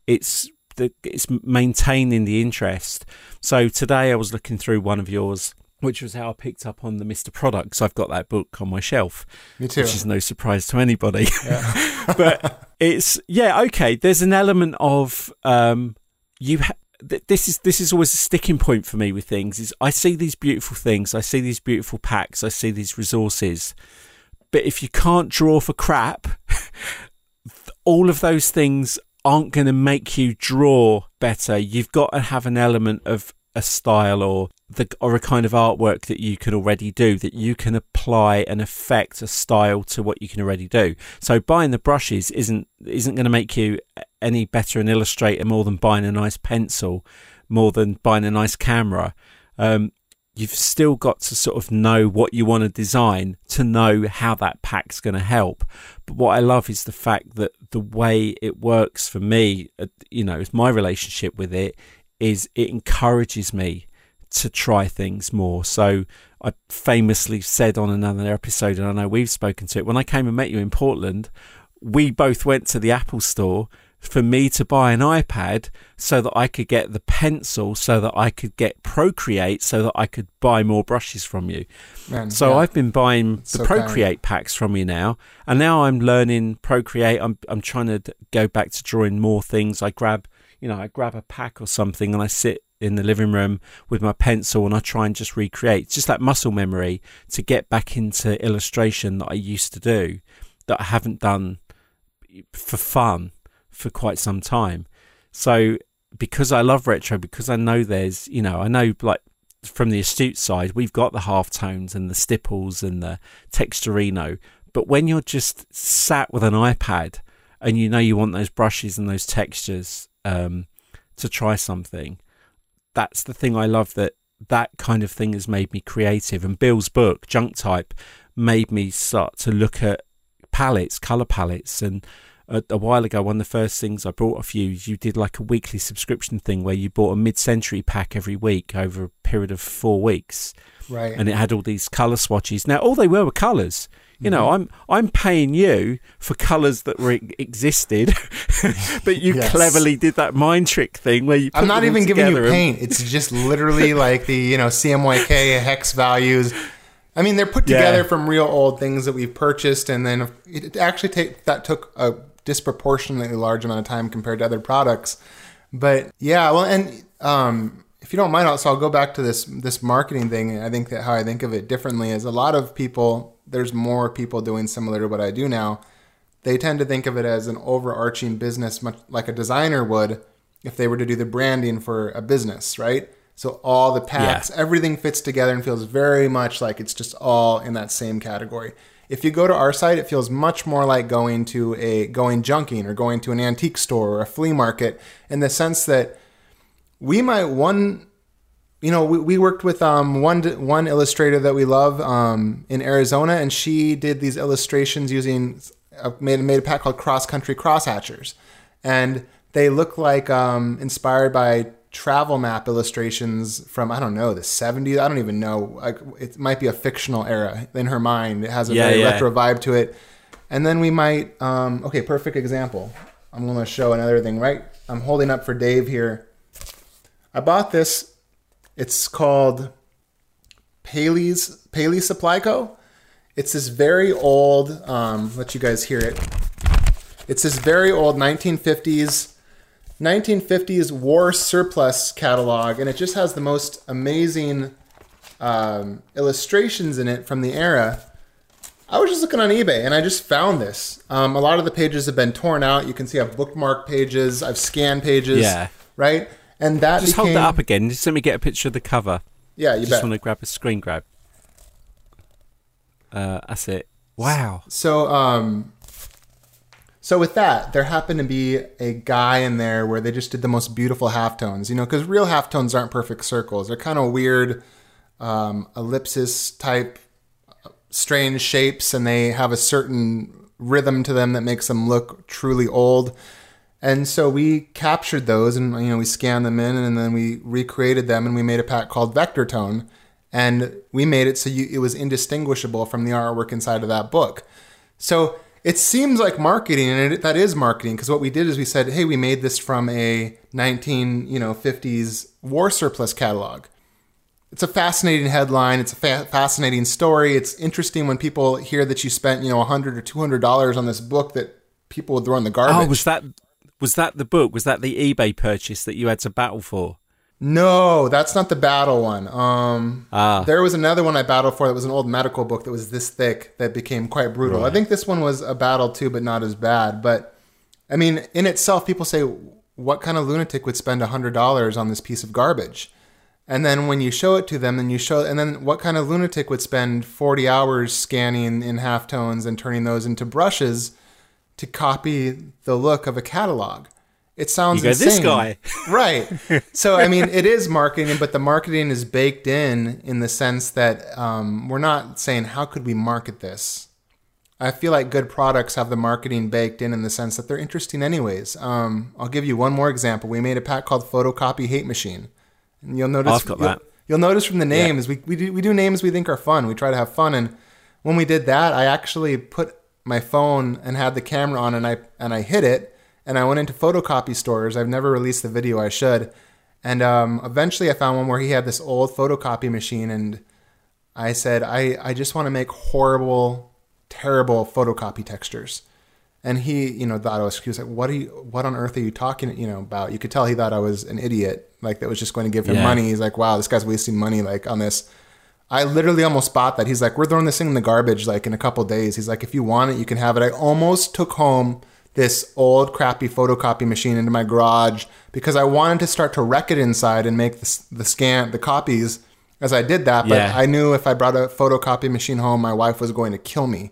Speaker 3: It's the, it's maintaining the interest. So today I was looking through one of yours which was how I picked up on the Mr. Products. I've got that book on my shelf.
Speaker 4: Me too.
Speaker 3: Which is no surprise to anybody. *laughs* but it's yeah, okay. There's an element of um, you. Ha- th- this is this is always a sticking point for me with things. Is I see these beautiful things, I see these beautiful packs, I see these resources, but if you can't draw for crap, *laughs* all of those things aren't going to make you draw better. You've got to have an element of a style or the or a kind of artwork that you can already do that you can apply and affect a style to what you can already do. So buying the brushes isn't isn't going to make you any better an illustrator more than buying a nice pencil, more than buying a nice camera. Um, you've still got to sort of know what you want to design to know how that pack's going to help. But what I love is the fact that the way it works for me, uh, you know, my relationship with it is it encourages me to try things more. So I famously said on another episode, and I know we've spoken to it, when I came and met you in Portland, we both went to the Apple store for me to buy an iPad so that I could get the pencil, so that I could get Procreate, so that I could buy more brushes from you.
Speaker 4: Man,
Speaker 3: So
Speaker 4: yeah.
Speaker 3: I've been buying the
Speaker 4: so
Speaker 3: Procreate packs from you now, and now I'm learning Procreate. I'm I'm trying to go back to drawing more things. I grab, you know, I grab a pack or something, and I sit in the living room with my pencil, and I try and just recreate. It's just that muscle memory to get back into illustration that I used to do, that I haven't done for fun for quite some time. So because I love retro, because I know there's, you know, I know like from the astute side, we've got the half tones and the stipples and the texturino. But when you're just sat with an iPad and you know you want those brushes and those textures um, to try something, that's the thing I love that that kind of thing has made me creative. And Bill's book, Junk Type, made me start to look at palettes, color palettes, and a, a while ago, one of the first things I bought off you, you did like a weekly subscription thing where you bought a mid-century pack every week over a period of four weeks,
Speaker 4: right.
Speaker 3: and it had all these color swatches. Now, all they were were colors. You know,
Speaker 4: Mm-hmm.
Speaker 3: I'm I'm paying you for colours that were existed, *laughs* but you
Speaker 4: Yes.
Speaker 3: cleverly did that mind trick thing where you. Put
Speaker 4: I'm not even giving you
Speaker 3: and-
Speaker 4: paint. It's just literally *laughs* like the you know CMYK hex values. I mean, they're put
Speaker 3: Yeah.
Speaker 4: together from real old things that we've purchased, and then it actually take that took a disproportionately large amount of time compared to other products. But yeah, well, and um, if you don't mind, also I'll go back to this this marketing thing. I think that how I think of it differently is a lot of people. There's more people doing similar to what I do now. They tend to think of it as an overarching business, much like a designer would if they were to do the branding for a business, right? So all the packs, everything fits together and feels very much like it's just all in that same category. If you go to our site, it feels much more like going to a going junking or going to an antique store or a flea market in the sense that we might one you know, we, we worked with um, one one illustrator that we love um, in Arizona, and she did these illustrations using uh, made made a pack called Cross Country Crosshatchers, and they look like um, inspired by travel map illustrations from I don't know the 70s. I don't even know. Like it might be a fictional era in her mind. It has a
Speaker 3: Yeah,
Speaker 4: very
Speaker 3: yeah.
Speaker 4: retro vibe to it. And then we might um, okay, perfect example. I'm going to show another thing, right? I'm holding up for Dave here. I bought this. It's called Paley's Paley Supply Co. It's this very old. Um, let you guys hear it. It's this very old 1950s 1950s war surplus catalog, and it just has the most amazing um, illustrations in it from the era. I was just looking on eBay and I just found this. Um, a lot of the pages have been torn out. You can see I've bookmarked pages, I've scanned pages.
Speaker 3: Yeah.
Speaker 4: Right? And that
Speaker 3: Just
Speaker 4: became,
Speaker 3: hold that up again. Just let me get a picture of the cover.
Speaker 4: Yeah, you better.
Speaker 3: just
Speaker 4: bet.
Speaker 3: want to grab a screen grab. Uh, that's it. Wow.
Speaker 4: So, um, so with that, there happened to be a guy in there where they just did the most beautiful halftones, you know, because real halftones aren't perfect circles. They're kind of weird, um, ellipsis type, uh, strange shapes, and they have a certain rhythm to them that makes them look truly old. And so we captured those and you know we scanned them in and then we recreated them and we made a pack called Vector Tone and we made it so you, it was indistinguishable from the artwork inside of that book. So it seems like marketing and it, that is marketing because what we did is we said, "Hey, we made this from a 19, you know, 50s war surplus catalog." It's a fascinating headline. It's a fa- fascinating story. It's interesting when people hear that you spent, you know, 100 or 200 dollars on this book that people would throw in the garbage.
Speaker 3: Oh, was that was that the book? Was that the eBay purchase that you had to battle for?
Speaker 4: No, that's not the battle one. Um,
Speaker 3: Ah.
Speaker 4: there was another one I battled for that was an old medical book that was this thick that became quite brutal. I think this one was a battle too, but not as bad. But I mean, in itself, people say, "What kind of lunatic would spend hundred dollars on this piece of garbage?" And then when you show it to them, and you show, and then what kind of lunatic would spend forty hours scanning in halftones and turning those into brushes to copy the look of a catalog? It sounds
Speaker 3: You go,
Speaker 4: insane.
Speaker 3: "This guy." *laughs*
Speaker 4: right? So I mean, it is marketing, but the marketing is baked in in the sense that um, we're not saying how could we market this. I feel like good products have the marketing baked in in the sense that they're interesting anyways. Um, I'll give you one more example. We made a pack called Photocopy Hate Machine, and you'll notice
Speaker 3: got
Speaker 4: you'll, you'll notice from the names is we we do, we do names we think are fun. We try to have fun, and when we did that, I actually put my phone and had the camera on, and I and I hit it, and I went into photocopy stores. I've never released the video. I should, and um, eventually I found one where he had this old photocopy machine, and I said, I I just want to make horrible, terrible photocopy textures. And he, you know, thought I was. He was like, "What are you? What on earth are you talking, you know, about?" You could tell he thought I was an idiot, like that was just going to give him
Speaker 3: Yeah.
Speaker 4: money. He's like, "Wow, this guy's wasting money, like on this." I literally almost bought that. He's like, "We're throwing this thing in the garbage, like in a couple days." He's like, "If you want it, you can have it." I almost took home this old crappy photocopy machine into my garage because I wanted to start to wreck it inside and make the, the scan the copies as I did that. But
Speaker 3: Yeah.
Speaker 4: I knew if I brought a photocopy machine home, my wife was going to kill me.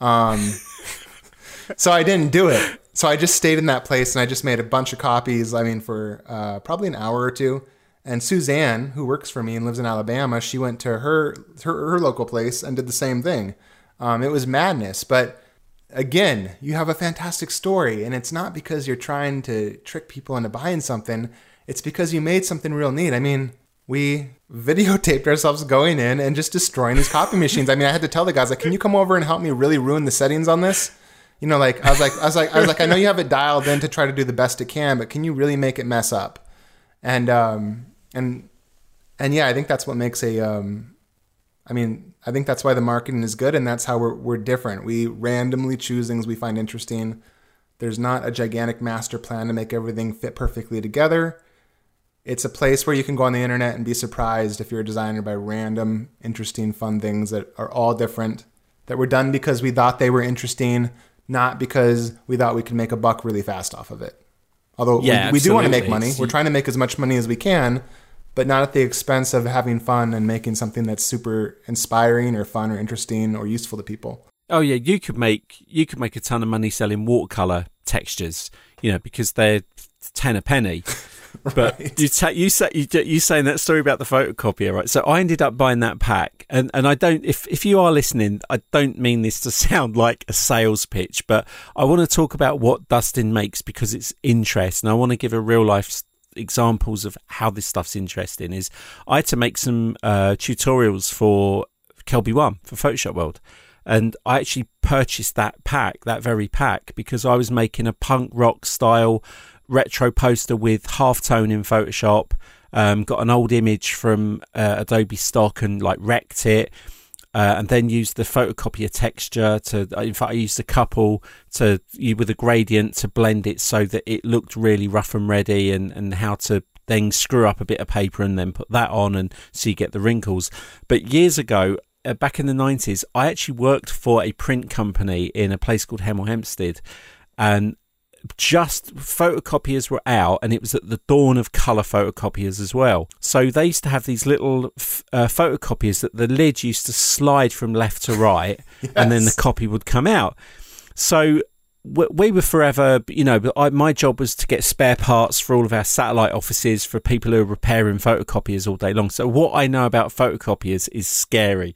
Speaker 4: Um, *laughs* so I didn't do it. So I just stayed in that place and I just made a bunch of copies. I mean, for uh, probably an hour or two. And Suzanne, who works for me and lives in Alabama, she went to her her, her local place and did the same thing. Um, it was madness, but again, you have a fantastic story, and it's not because you're trying to trick people into buying something. It's because you made something real neat. I mean, we videotaped ourselves going in and just destroying these copy machines. I mean, I had to tell the guys like, "Can you come over and help me really ruin the settings on this?" You know, like I was like, I was like, I was like, I know you have it dialed in to try to do the best it can, but can you really make it mess up? And um and and yeah, I think that's what makes a um I mean, I think that's why the marketing is good, and that's how we're we're different. We randomly choose things we find interesting. There's not a gigantic master plan to make everything fit perfectly together. It's a place where you can go on the internet and be surprised if you're a designer by random, interesting, fun things that are all different, that were done because we thought they were interesting, not because we thought we could make a buck really fast off of it. Although
Speaker 3: Yeah,
Speaker 4: we, we do want to make money. We're trying to make as much money as we can, but not at the expense of having fun and making something that's super inspiring or fun or interesting or useful to people.
Speaker 3: Oh yeah, you could make you could make a ton of money selling watercolor textures, you know, because they're ten a penny. *laughs* But right. you ta- you say you you saying that story about the photocopier, right? So I ended up buying that pack, and and I don't. If if you are listening, I don't mean this to *laughs* sound like a sales pitch, but I want to talk about what Dustin makes because it's interest, and I want to give a real life examples of how this stuff's interesting. Is I had to make some uh, tutorials for KelbyOne for Photoshop World and I actually purchased that pack, that very pack, because I was making a punk rock style retro poster with halftone in Photoshop. Um, got an old image from uh, Adobe stock and like wrecked it. Uh, and then use the photocopier texture to. In fact, I used a couple to with a gradient to blend it so that it looked really rough and ready, and and how to then screw up a bit of paper and then put that on, and so you get the wrinkles. But years ago, uh, back in the 90s, I actually worked for a print company in a place called Hemel Hempstead. And just photocopiers were out and it was at the dawn of color photocopiers as well so they used to have these little uh, photocopiers that the lid used to slide from left to right *laughs* yes. and then the copy would come out so we were forever, you know, but I, my job was to get spare parts for all of our satellite offices for people who are repairing photocopiers all day long. So what I know about photocopiers is scary.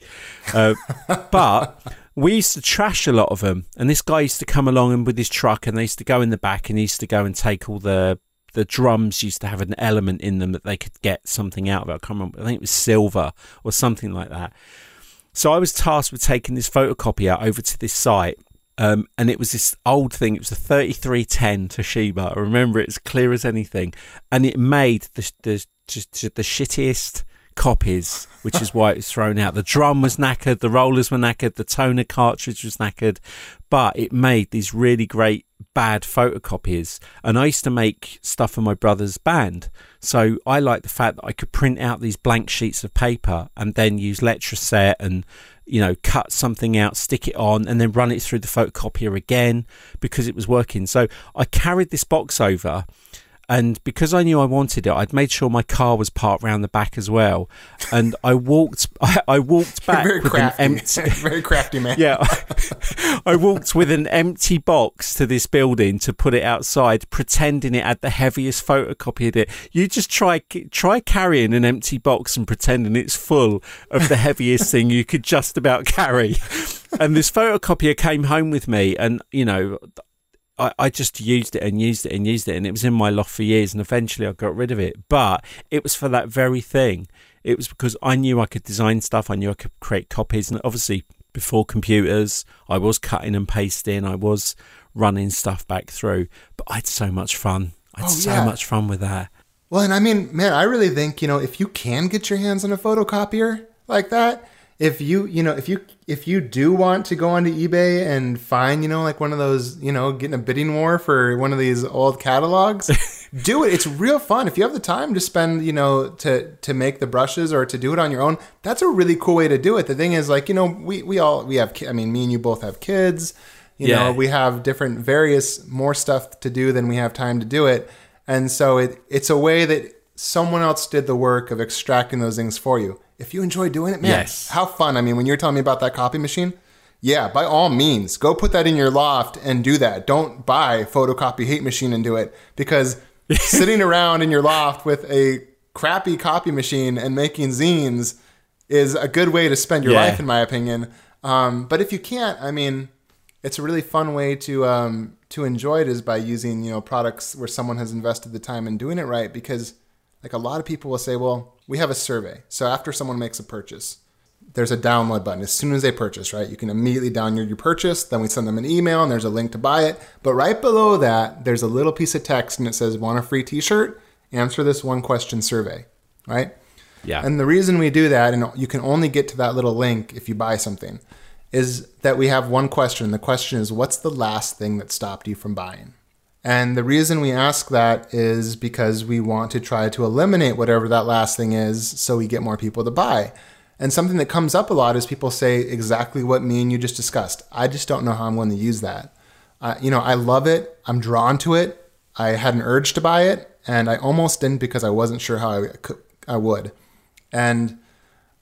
Speaker 3: Uh, *laughs* but we used to trash a lot of them. And this guy used to come along and with his truck and they used to go in the back and he used to go and take all the the drums used to have an element in them that they could get something out of it. I can't remember. I think it was silver or something like that. So I was tasked with taking this photocopier over to this site um, and it was this old thing. It was a 3310 Toshiba. I remember it as clear as anything. And it made the, the, just, the shittiest copies, which is why it was thrown out. The drum was knackered, the rollers were knackered, the toner cartridge was knackered, but it made these really great bad photocopies. And I used to make stuff for my brother's band. So I liked the fact that I could print out these blank sheets of paper and then use Letraset and you know, cut something out, stick it on, and then run it through the photocopier again because it was working. So I carried this box over and because I knew I wanted it, I'd made sure my car was parked round the back as well. And I walked, *laughs* I, I walked back
Speaker 4: very
Speaker 3: with
Speaker 4: crafty.
Speaker 3: an *laughs* empty,
Speaker 4: very crafty man. *laughs*
Speaker 3: Yeah, I walked with an empty box to this building to put it outside, pretending it had the heaviest photocopied it. You just try try carrying an empty box and pretending it's full of the heaviest thing you could just about carry. And this photocopier came home with me, and you know, I, I just used it and used it and used it, and it was in my loft for years. And eventually, I got rid of it. But it was for that very thing. It was because I knew I could design stuff. I knew I could create copies, and obviously, before computers, I was cutting and pasting. I was running stuff back through. But I had so much fun. I had oh, so much fun with that.
Speaker 4: Well, and I mean, man, I really think you know if you can get your hands on a photocopier like that, if you you know if you if you do want to go onto ebay and find you know like one of those you know getting a bidding war for one of these old catalogs *laughs* do it. It's real fun. If you have the time to spend you know to to make the brushes or to do it on your own that's a really cool way to do it. The thing is like you know we we all we have i mean me and you both have kids. You yeah. know we have different various more stuff to do than we have time to do it. And so it it's a way that someone else did the work of extracting those things for you if you enjoy doing it, man, yes. how fun. I mean, when you were telling me about that copy machine, yeah, by all means, go put that in your loft and do that. Don't buy photocopy hate machine and do it because *laughs* sitting around in your loft with a crappy copy machine and making zines is a good way to spend your yeah. life, in my opinion. Um, but if you can't, I mean, it's a really fun way to um, to enjoy it is by using you know products where someone has invested the time in doing it right because like a lot of people will say, well, we have a survey. So after someone makes a purchase, there's a download button as soon as they purchase, right? You can immediately download your purchase. Then we send them an email and there's a link to buy it. But right below that, there's a little piece of text and it says, Want a free t shirt? Answer this one question survey, right?
Speaker 3: Yeah.
Speaker 4: And the reason we do that, and you can only get to that little link if you buy something, is that we have one question. The question is, What's the last thing that stopped you from buying? And the reason we ask that is because we want to try to eliminate whatever that last thing is so we get more people to buy. And something that comes up a lot is people say exactly what me and you just discussed. I just don't know how I'm going to use that. Uh, you know, I love it. I'm drawn to it. I had an urge to buy it, and I almost didn't because I wasn't sure how I, could, I would. And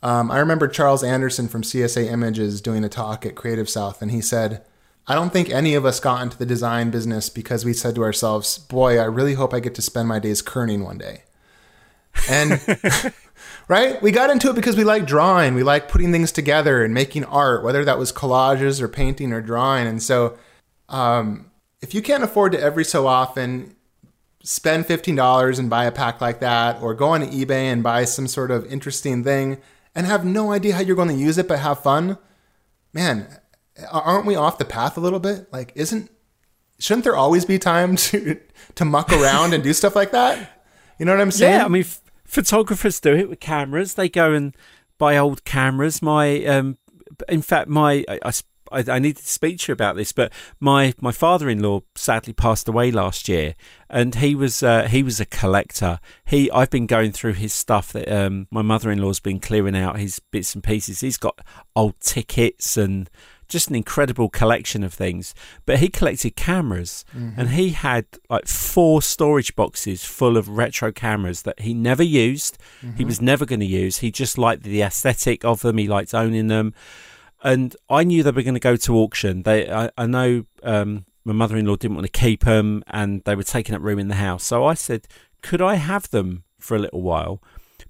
Speaker 4: um, I remember Charles Anderson from CSA Images doing a talk at Creative South, and he said, I don't think any of us got into the design business because we said to ourselves, boy, I really hope I get to spend my days kerning one day. And *laughs* right? We got into it because we like drawing. We like putting things together and making art, whether that was collages or painting or drawing. And so, um, if you can't afford to every so often spend $15 and buy a pack like that, or go on eBay and buy some sort of interesting thing and have no idea how you're going to use it but have fun, man, aren't we off the path a little bit? Like, isn't shouldn't there always be time *laughs* to to muck around and do stuff like that? You know what I'm saying?
Speaker 3: Yeah, I mean, f- photographers do it with cameras. They go and buy old cameras. My, um, in fact, my I, I, I needed to speak to you about this, but my, my father in law sadly passed away last year, and he was uh, he was a collector. He I've been going through his stuff that um, my mother in law's been clearing out his bits and pieces. He's got old tickets and just an incredible collection of things. But he collected cameras mm-hmm. and he had like four storage boxes full of retro cameras that he never used. Mm-hmm. He was never going to use. He just liked the aesthetic of them, he liked owning them. And I knew they were going to go to auction. They, I, I know um, my mother in law didn't want to keep them and they were taking up room in the house. So I said, could I have them for a little while?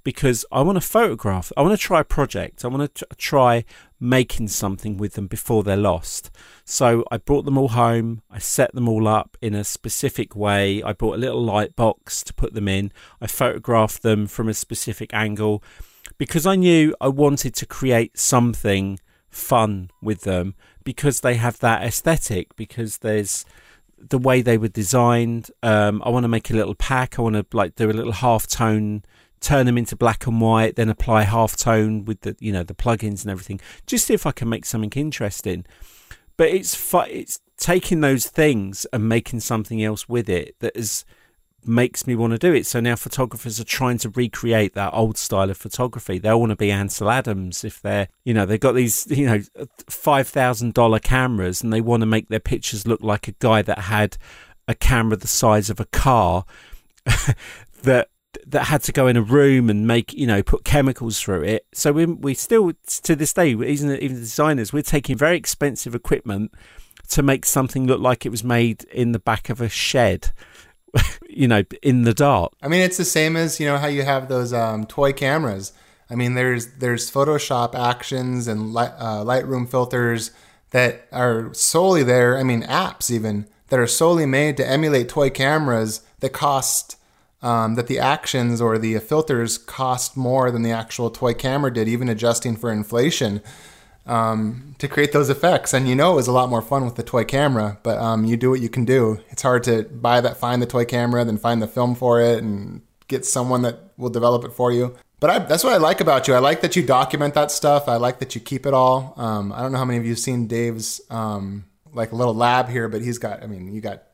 Speaker 3: because I want to photograph. I want to try a project. I want to try making something with them before they're lost. So I brought them all home. I set them all up in a specific way. I bought a little light box to put them in. I photographed them from a specific angle because I knew I wanted to create something fun with them because they have that aesthetic because there's the way they were designed um, i want to make a little pack i want to like do a little half tone turn them into black and white, then apply half tone with the you know the plugins and everything. Just see if I can make something interesting. But it's fu- it's taking those things and making something else with it that is makes me want to do it. So now photographers are trying to recreate that old style of photography. They want to be Ansel Adams if they're, you know, they've got these, you know, $5,000 cameras and they want to make their pictures look like a guy that had a camera the size of a car *laughs* that that had to go in a room and make you know put chemicals through it. So we we still to this day, even even the designers, we're taking very expensive equipment to make something look like it was made in the back of a shed. *laughs* you know, in the dark.
Speaker 4: I mean, it's the same as you know how you have those um, toy cameras. I mean, there's there's Photoshop actions and uh, Lightroom filters that are solely there. I mean, apps even that are solely made to emulate toy cameras that cost um, that the actions or the filters cost more than the actual toy camera did, even adjusting for inflation um, to create those effects. And you know it was a lot more fun with the toy camera, but um, you do what you can do. It's hard to buy that, find the toy camera, then find the film for it, and get someone that will develop it for you. But I, that's what I like about you. I like that you document that stuff. I like that you keep it all. Um, I don't know how many of you have seen Dave's um, like little lab here, but he's got. I mean, you got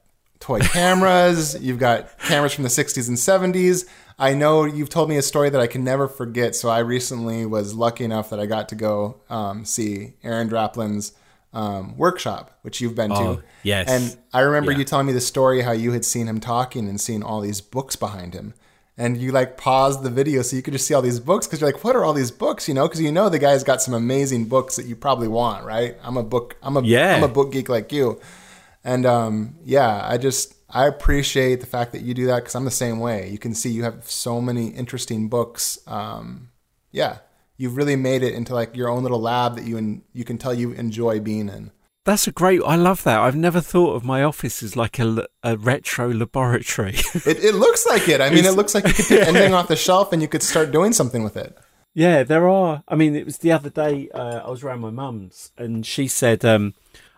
Speaker 4: toy cameras. you've got cameras from the 60s and 70s. I know you've told me a story that I can never forget. So I recently was lucky enough that I got to go um, see Aaron Draplin's um, workshop, which you've been
Speaker 3: oh,
Speaker 4: to.
Speaker 3: Yes.
Speaker 4: And I remember
Speaker 3: yeah.
Speaker 4: you telling me the story how you had seen him talking and seen all these books behind him. And you like paused the video so you could just see all these books because you're like, what are all these books? You know, because you know the guy's got some amazing books that you probably want, right? I'm a book, I'm a,
Speaker 3: yeah.
Speaker 4: I'm a book geek like you. And um, yeah, I just I appreciate the fact that you do that because I'm the same way. You can see you have so many interesting books. Um, yeah, you've really made it into like your own little lab that you and you can tell you enjoy being in.
Speaker 3: That's a great. I love that. I've never thought of my office as like a, a retro laboratory. *laughs*
Speaker 4: it, it looks like it. I mean, it looks like you could pick *laughs* yeah. anything off the shelf and you could start doing something with it.
Speaker 3: Yeah, there are. I mean, it was the other day. Uh, I was around my mum's, and she said, um,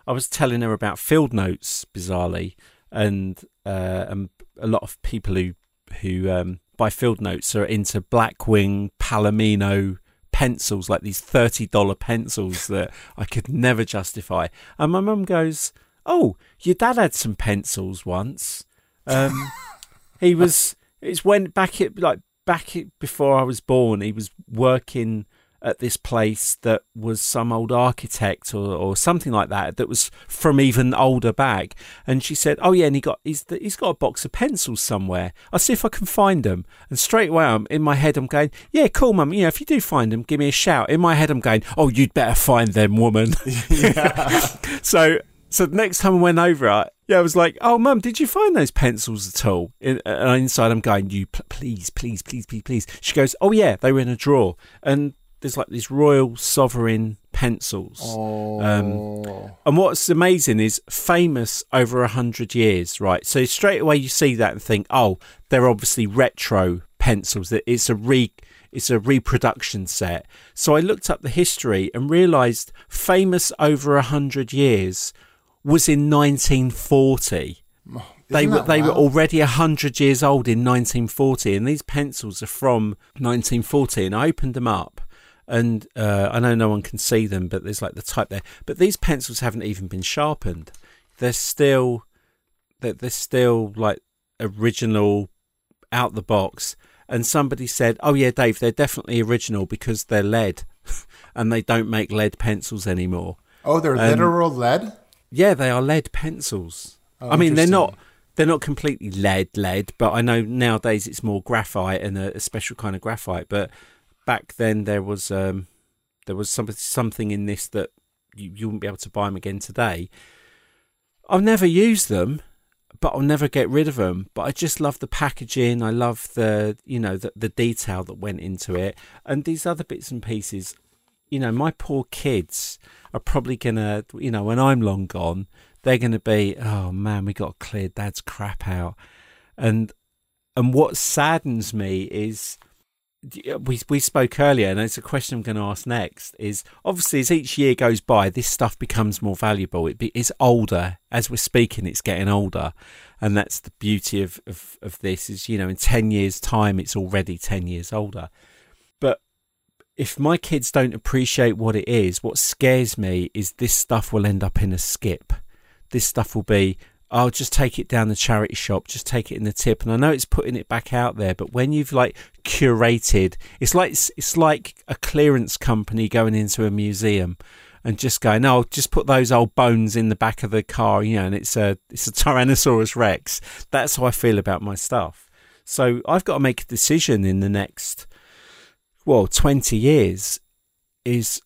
Speaker 3: I was telling her about field notes, bizarrely, and uh, and a lot of people who who um, buy field notes are into Blackwing Palomino pencils, like these thirty dollar pencils *laughs* that I could never justify. And my mum goes, "Oh, your dad had some pencils once. Um, *laughs* he was. It's when back at like back before I was born. He was working." At this place that was some old architect or, or something like that that was from even older back and she said oh yeah and he got he's, he's got a box of pencils somewhere i'll see if i can find them and straight away I'm, in my head i'm going yeah cool mum you know if you do find them give me a shout in my head i'm going oh you'd better find them woman *laughs* *laughs* so So the next time I went over, I, yeah, I was like, "Oh, mum, did you find those pencils at all?" Uh, and inside, I'm going, "You please, please, please, please, please." She goes, "Oh yeah, they were in a drawer." And there's like these Royal Sovereign pencils.
Speaker 4: Oh.
Speaker 3: Um, and what's amazing is famous over a hundred years, right? So straight away you see that and think, oh, they're obviously retro pencils. That it's a re it's a reproduction set. So I looked up the history and realised famous over a hundred years was in 1940. They were they were already hundred years old in 1940, and these pencils are from 1940. And I opened them up, and uh, I know no one can see them, but there's like the type there. But these pencils haven't even been sharpened. They're still they're, they're still like original out the box. And somebody said, "Oh yeah, Dave, they're definitely original because they're lead, *laughs* and they don't make lead pencils anymore."
Speaker 4: Oh, they're
Speaker 3: Um,
Speaker 4: literal lead.
Speaker 3: Yeah, they are lead pencils.
Speaker 4: Oh,
Speaker 3: I mean, they're not they're not completely lead lead, but I know nowadays it's more graphite and a, a special kind of graphite. But back then there was um, there was some, something in this that you, you wouldn't be able to buy them again today. I've never used them, but I'll never get rid of them. But I just love the packaging. I love the you know the, the detail that went into it, and these other bits and pieces. You know, my poor kids are probably gonna, you know, when I'm long gone, they're gonna be, oh man, we got to clear Dad's crap out, and and what saddens me is Uh, we we spoke earlier, and it's a question I'm going to ask next. Is obviously as each year goes by, this stuff becomes more valuable. It be, it's older as we're speaking. It's getting older, and that's the beauty of, of of this. Is you know, in ten years' time, it's already ten years older. But if my kids don't appreciate what it is, what scares me is this stuff will end up in a skip. This stuff will be I'll just take it down the charity shop, just take it in the tip. And I know it's putting it back out there, but when you've like curated, it's like it's like a clearance company going into a museum and just going, "Oh, just put those old bones in the back of the car," you know, and it's a it's a *laughs* Tyrannosaurus Rex. That's how I feel about my stuff. So I've got to make a decision in the next well, 20 years is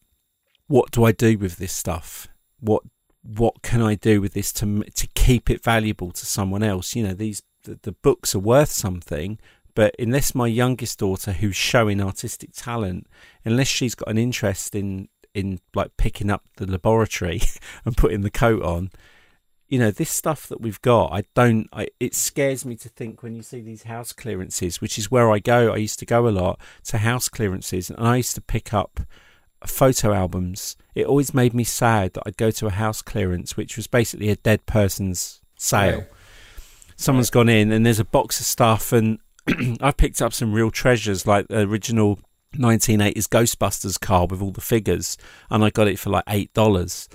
Speaker 3: what do I do with this stuff? What what can I do with this to to keep it valuable to someone else? You know, these the, the books are worth something, but unless my youngest daughter, who's showing artistic talent, unless she's got an interest in in like picking up the laboratory *laughs* and putting the coat on, you know, this stuff that we've got, I don't. I, it scares me to think when you see these house clearances, which is where I go. I used to go a lot to house clearances, and I used to pick up photo albums. It always made me sad that I'd go to a house clearance, which was basically a dead person's sale.
Speaker 4: Right.
Speaker 3: Someone's gone in, and there's a box of stuff, and *clears throat* I've picked up some real treasures, like the original 1980s Ghostbusters car with all the figures, and I got it for like eight dollars.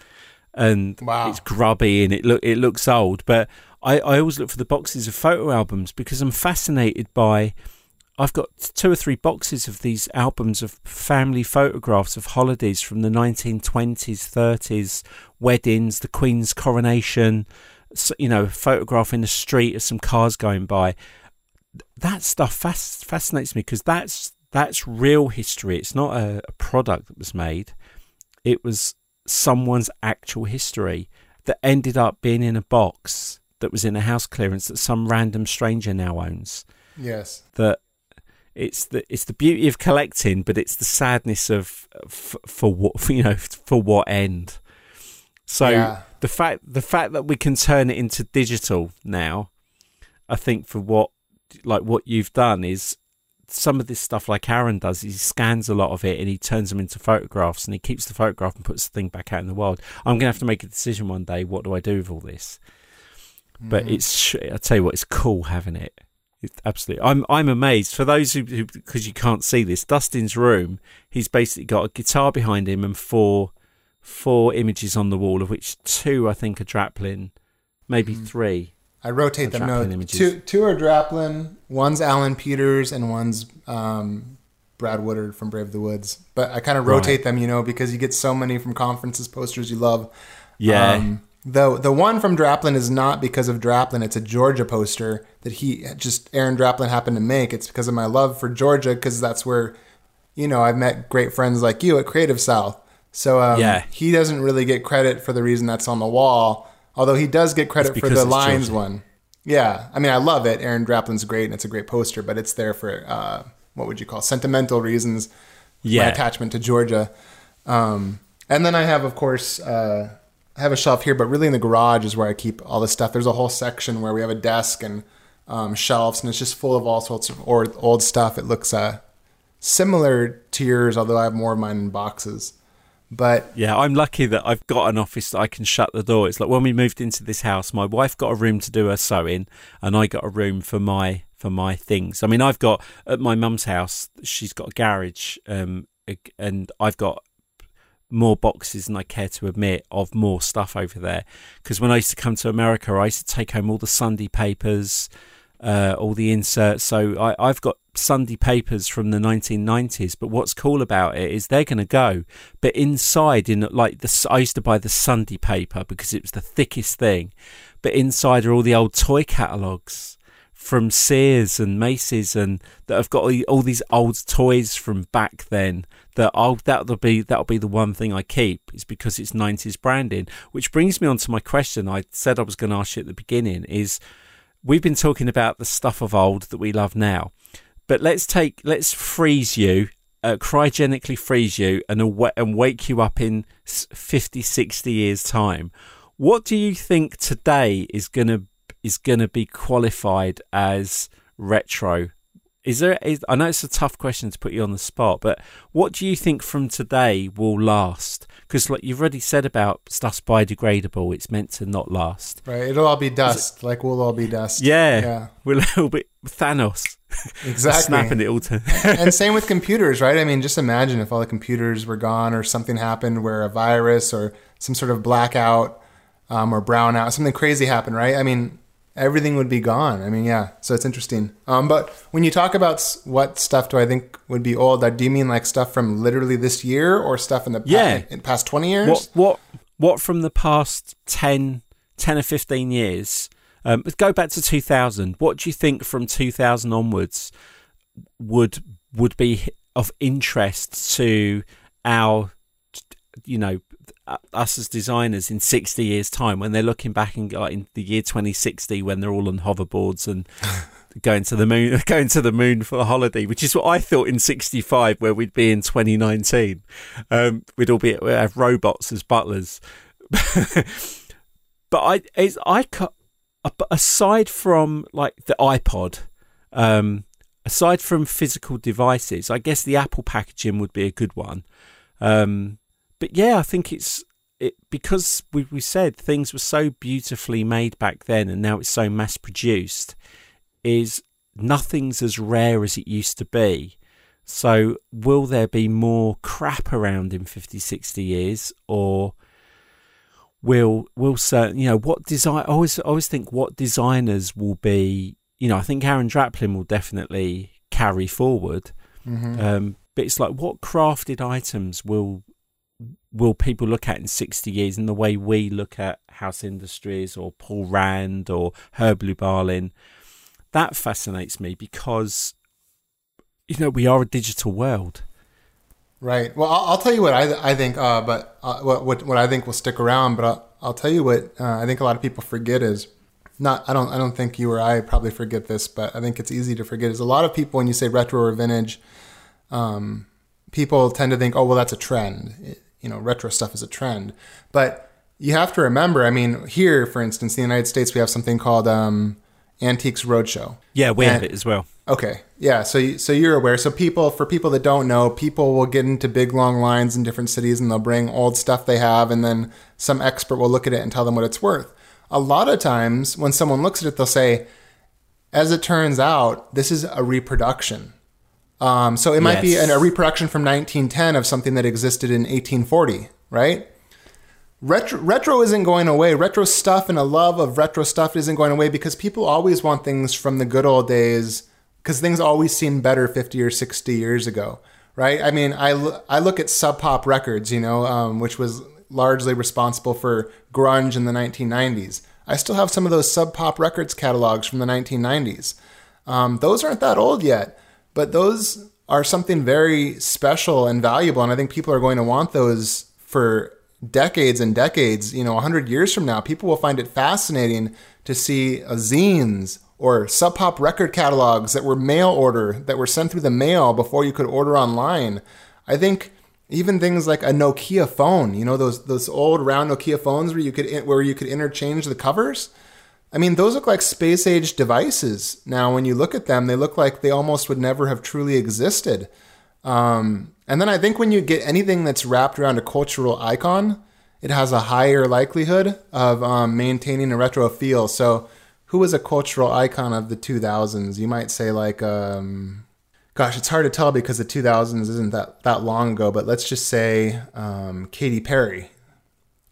Speaker 3: And
Speaker 4: Wow.
Speaker 3: it's grubby and it look it looks old, but I, I always look for the boxes of photo albums because I'm fascinated by. I've got two or three boxes of these albums of family photographs of holidays from the 1920s, 30s, weddings, the Queen's coronation, you know, photograph in the street of some cars going by. That stuff fas- fascinates me because that's that's real history. It's not a, a product that was made. It was someone's actual history that ended up being in a box that was in a house clearance that some random stranger now owns
Speaker 4: Yes.
Speaker 3: that it's the it's the beauty of collecting, but it's the sadness of f- for what *laughs* you know for what end. So
Speaker 4: Yeah.
Speaker 3: the fact the fact that we can turn it into digital now, I think for what like what you've done is some of this stuff like Aaron does. He scans a lot of it and he turns them into photographs and he keeps the photograph and puts the thing back out in the world. I'm gonna have to make a decision one day. What do I do with all this? But
Speaker 4: Mhm.
Speaker 3: it's I tell you what, it's cool having it. It's absolutely. I'm I'm amazed for those who because you can't see this. Dustin's room. He's basically got a guitar behind him and four four images on the wall, of which two I think are Draplin, maybe
Speaker 4: Mhm.
Speaker 3: three.
Speaker 4: I rotate
Speaker 3: The
Speaker 4: them. No,
Speaker 3: images.
Speaker 4: two two are Draplin. One's Alan Peters, and one's um, Brad Woodard from Brave the Woods. But I kind of rotate
Speaker 3: Right.
Speaker 4: them, you know, because you get so many from conferences, posters you love.
Speaker 3: Yeah,
Speaker 4: Um, the the one from Draplin is not because of Draplin. It's a Georgia poster that he just Aaron Draplin happened to make. It's because of my love for Georgia, because that's where, you know, I've met great friends like you at Creative South. So um,
Speaker 3: Yeah.
Speaker 4: he doesn't really get credit for the reason that's on the wall. Although he does get credit for the lines
Speaker 3: Georgia.
Speaker 4: one. Yeah, I mean, I love it. Aaron Draplin's great, and it's a great poster, but it's there for uh, what would you call sentimental reasons? My
Speaker 3: Yeah.
Speaker 4: attachment to Georgia. Um, and then I have, of course, uh, I have a shelf here, but really in the garage is where I keep all this stuff. There's a whole section where we have a desk and um, shelves, and it's just full of all sorts of old, old stuff. It looks uh, similar to yours, although I have more of mine in boxes. But
Speaker 3: Yeah, I'm lucky that I've got an office that I can shut the door. It's like when we moved into this house, my wife got a room to do her sewing, and I got a room for my for my things. I mean, I've got at my mum's house, she's got a garage, um, and I've got more boxes than I care to admit of more stuff over there. Because when I used to come to America, I used to take home all the Sunday papers, uh, all the inserts. So I, I've got Sunday papers from the 1990s. But what's cool about it is they're going to go. But inside, in like the, I used to buy the Sunday paper because it was the thickest thing. But inside are all the old toy catalogues from Sears and Macy's and that have got all, these old toys from back then that I'll that'll be that'll be the one thing I keep is because it's 90s branding which brings me on to my question I said I was going to ask you at the beginning is we've been talking about the stuff of old that we love now but let's take let's freeze you uh, cryogenically freeze you and awa- and wake you up in s- 50 60 years time. What do you think today is going to is going to be qualified as retro is there is, i know it's a tough question to put you on the spot but what do you think from today will last because like you've already said about stuff's biodegradable it's meant to not last
Speaker 4: right, it'll all be dust. Like we'll all be dust.
Speaker 3: yeah,
Speaker 4: Yeah.
Speaker 3: we're a little bit thanos
Speaker 4: Exactly. *laughs*
Speaker 3: snapping it all to *laughs*
Speaker 4: and same with computers, right? I mean, just imagine if all the computers were gone or something happened where a virus or some sort of blackout um, or brownout, something crazy happened, right? I mean, everything would be gone. I mean, yeah. So it's interesting. Um, but when you talk about what stuff do I think would be old, do you mean like stuff from literally this year or stuff in the
Speaker 3: Yeah.
Speaker 4: in past 20 years?
Speaker 3: What what what from the past 10, 10 or fifteen years? Um, let's go back to two thousand. What do you think from two thousand onwards would would be of interest to our, you know, us as designers in sixty years' time when they're looking back in like in the year twenty sixty when they're all on hoverboards and. *laughs* Going to the moon, *laughs* going to the moon for a holiday, which is what I thought in '65, where we'd be in 2019. Um, we'd all be we'd have robots as butlers. *laughs* but I, it's, I, aside from like the iPod, um, aside from physical devices, I guess the Apple packaging would be a good one. Um, but yeah, I think it's it because we we said things were so beautifully made back then, and now it's so mass produced. Is nothing's as rare as it used to be. So, will there be more crap around in 50, 60 years, or will will certain you know what design? I always I always think what designers will be. You know, I think Aaron Draplin will definitely carry forward. Um, but it's like what crafted items will will people look at in 60 years in the way we look at House Industries or Paul Rand or Herb Lubalin? That fascinates me because, you know, we are a digital world.
Speaker 4: Right. Well, I'll, I'll tell you what I, I think, uh, but uh, what, what I think will stick around. But I'll, I'll tell you what uh, I think a lot of people forget is not. I don't. I don't think you or I probably forget this, but I think it's easy to forget. Is a lot of people when you say retro or vintage, um, people tend to think, oh, well, that's a trend. It- you know, retro stuff is a trend. But you have to remember. I mean, here, for instance, in the United States, we have something called um, Antiques Roadshow.
Speaker 3: Yeah, we have it as well.
Speaker 4: Okay. Yeah. So you, so you're aware. So people, for people that don't know, people will get into big long lines in different cities, and they'll bring old stuff they have, and then some expert will look at it and tell them what it's worth. A lot of times, when someone looks at it, they'll say, "As it turns out, this is a reproduction." Um, so it might be an, a reproduction from 1910 of something that existed in 1840, right? Retro, retro isn't going away. Retro stuff and a love of retro stuff isn't going away because people always want things from the good old days because things always seem better 50 or 60 years ago, right? I mean, I, I look at Sub Pop Records, you know, um, which was largely responsible for grunge in the 1990s. I still have some of those Sub Pop Records catalogs from the 1990s. Um, those aren't that old yet, but those are something very special and valuable. And I think people are going to want those for decades and decades, you know, 100 years from now, people will find it fascinating to see zines or sub pop record catalogs that were mail order, that were sent through the mail before you could order online. I think even things like a Nokia phone, you know, those those old round Nokia phones where you could where you could interchange the covers. I mean, those look like space age devices. Now, when you look at them, they look like they almost would never have truly existed. Um, and then I think when you get anything that's wrapped around a cultural icon, it has a higher likelihood of um, maintaining a retro feel. So, who was a cultural icon of the 2000s? You might say like, um, gosh, it's hard to tell because the 2000s isn't that that long ago. But let's just say um, Katy Perry.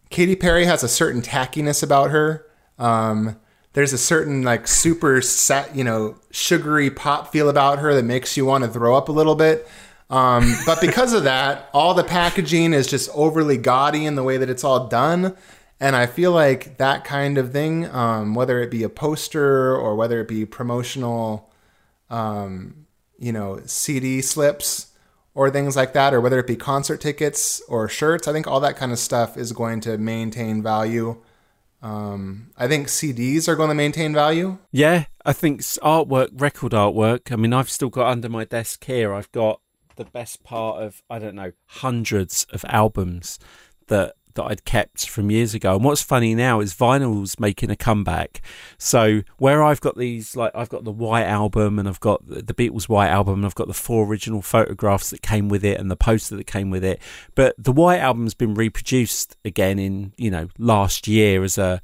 Speaker 4: Katy Perry has a certain tackiness about her. Um, there's a certain like super set, you know, sugary pop feel about her that makes you want to throw up a little bit. Um, but because of that, all the packaging is just overly gaudy in the way that it's all done. And I feel like that kind of thing, um, whether it be a poster or whether it be promotional, um, you know, CD slips or things like that, or whether it be concert tickets or shirts, I think all that kind of stuff is going to maintain value. Um, I think CDs are going to maintain value.
Speaker 3: Yeah, I think artwork, record artwork. I mean, I've still got under my desk here. I've got the best part of I don't know hundreds of albums that that I'd kept from years ago. And what's funny now is vinyl's making a comeback. So where I've got these, like I've got the White album and I've got the Beatles White album and I've got the four original photographs that came with it and the poster that came with it. But the White album's been reproduced again in you know last year as a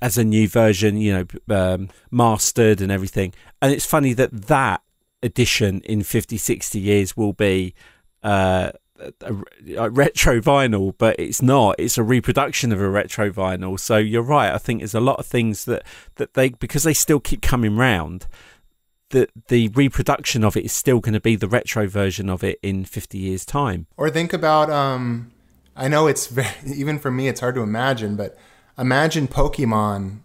Speaker 3: as a new version, you know, um, mastered and everything. And it's funny that that edition in 50, 60 years will be uh, a, a, retro vinyl, but it's not. It's a reproduction of a retro vinyl. So you're right. I think there's a lot of things that, that they, because they still keep coming round, that the reproduction of it is still going to be the retro version of it in 50 years' time.
Speaker 4: Or think about, um, I know it's very, *laughs* even for me, it's hard to imagine, but imagine Pokemon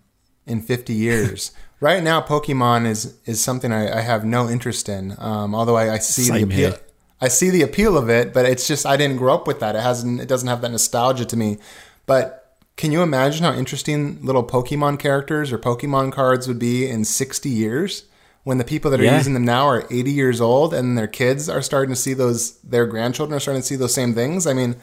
Speaker 4: in 50 years. *laughs* right now, Pokemon is is something I, I have no interest in. Um, although I, I see Same the appeal, here. I see the appeal of it, but it's just I didn't grow up with that. It hasn't. It doesn't have that nostalgia to me. But can you imagine how interesting little Pokemon characters or Pokemon cards would be in 60 years? When the people that are yeah. using them now are 80 years old and their kids are starting to see those, their grandchildren are starting to see those same things. I mean,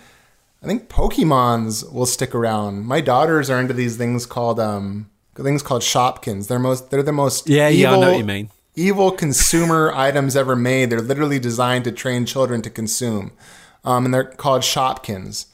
Speaker 4: I think Pokemons will stick around. My daughters are into these things called um, things called Shopkins. They're most they're the most
Speaker 3: yeah evil, yeah I know what you mean
Speaker 4: evil consumer items ever made. They're literally designed to train children to consume, um, and they're called Shopkins.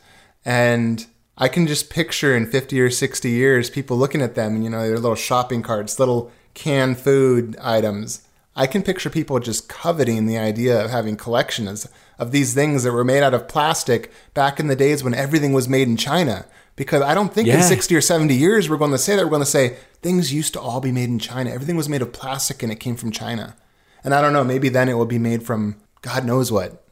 Speaker 4: And I can just picture in fifty or sixty years people looking at them. You know, their little shopping carts, little canned food items. I can picture people just coveting the idea of having collections of these things that were made out of plastic back in the days when everything was made in China because I don't think yeah. in 60 or 70 years we're going to say that. We're going to say things used to all be made in China. Everything was made of plastic and it came from China. And I don't know, maybe then it will be made from God knows what.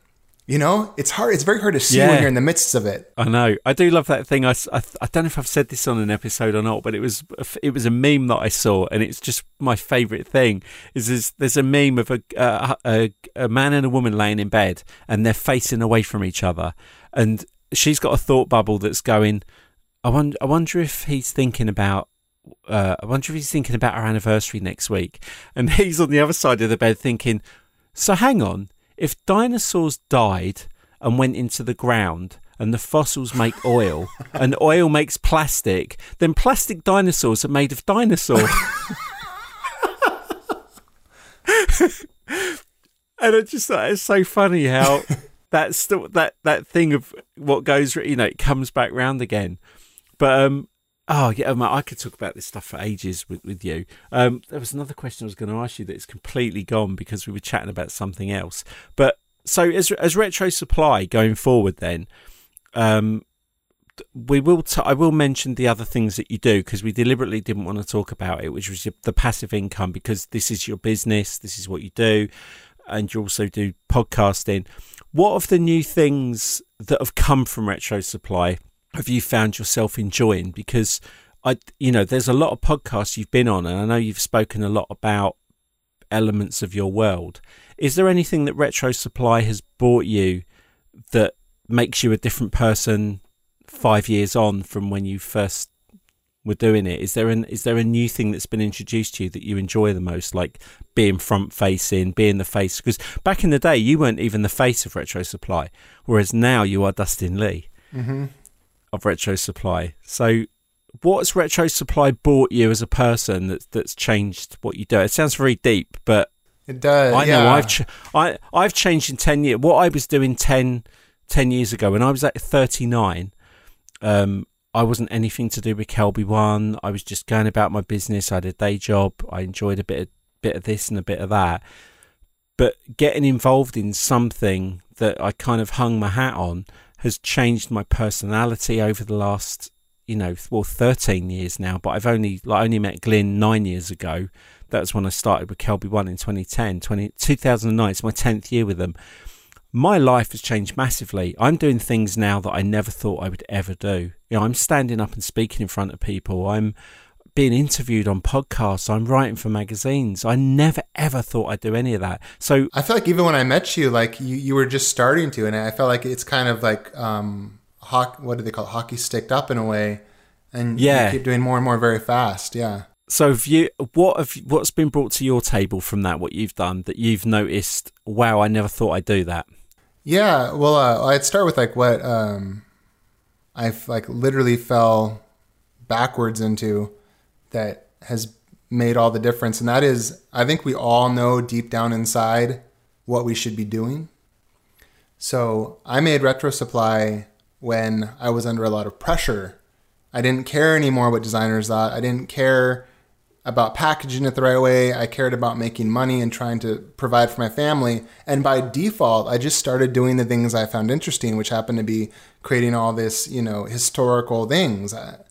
Speaker 4: You know, it's hard. It's very hard to see yeah. when you're in the midst of it.
Speaker 3: I know. I do love that thing. I, I, I, don't know if I've said this on an episode or not, but it was it was a meme that I saw, and it's just my favorite thing. Is there's, there's a meme of a, a a man and a woman laying in bed, and they're facing away from each other, and she's got a thought bubble that's going, I wonder, I wonder if he's thinking about. Uh, I wonder if he's thinking about our anniversary next week, and *laughs* he's on the other side of the bed thinking. So hang on, if dinosaurs died and went into the ground, and the fossils make oil, *laughs* and oil makes plastic, then plastic dinosaurs are made of dinosaurs. *laughs* and I just thought it's so funny how that's the, that that thing of what goes, you know, it comes back round again. But um, oh yeah, I could talk about this stuff for ages with, with you. Um, there was another question I was going to ask you that's completely gone because we were chatting about something else. But so as as retro supply going forward, then um, we will. T- I will mention the other things that you do because we deliberately didn't want to talk about it, which was the passive income because this is your business, this is what you do, and you also do podcasting. What of the new things that have come from Retro Supply have you found yourself enjoying? Because I, you know, there's a lot of podcasts you've been on, and I know you've spoken a lot about elements of your world. Is there anything that Retro Supply has brought you that makes you a different person five years on from when you first were doing it? Is there an is there a new thing that's been introduced to you that you enjoy the most, like being front facing, being the face? Because back in the day, you weren't even the face of Retro Supply, whereas now you are Dustin Lee
Speaker 4: Mm-hmm.
Speaker 3: Of Retro Supply. So, what's Retro Supply bought you as a person that's that's changed what you do? It sounds very deep, but
Speaker 4: It does.
Speaker 3: I
Speaker 4: yeah.
Speaker 3: know I've ch- I I've changed in ten years. What I was doing 10, 10 years ago when I was at thirty nine, um, I wasn't anything to do with KelbyOne. I was just going about my business. I had a day job. I enjoyed a bit of bit of this and a bit of that. But getting involved in something that I kind of hung my hat on has changed my personality over the last, you know, well, thirteen years now. But I've only like, only met Glyn nine years ago. That's when I started with KelbyOne in 2010, 20, 2009. It's my 10th year with them. My life has changed massively. I'm doing things now that I never thought I would ever do. You know, I'm standing up and speaking in front of people. I'm being interviewed on podcasts. I'm writing for magazines. I never ever thought I'd do any of that. So
Speaker 4: I feel like even when I met you, like you, you were just starting to, and I felt like it's kind of like um, hockey. What do they call it? hockey sticked up in a way, and
Speaker 3: Yeah.
Speaker 4: you keep doing more and more very fast. Yeah.
Speaker 3: So, have you what have what's been brought to your table from that? What you've done that you've noticed? Wow, I never thought I'd do that.
Speaker 4: Yeah, well, uh, I'd start with like what um, I've like literally fell backwards into that has made all the difference, and that is I think we all know deep down inside what we should be doing. So I made Retro Supply when I was under a lot of pressure. I didn't care anymore what designers thought. I didn't care about packaging it the right way. I cared about making money and trying to provide for my family. And by default, I just started doing the things I found interesting, which happened to be creating all this, you know, historical things. Uh,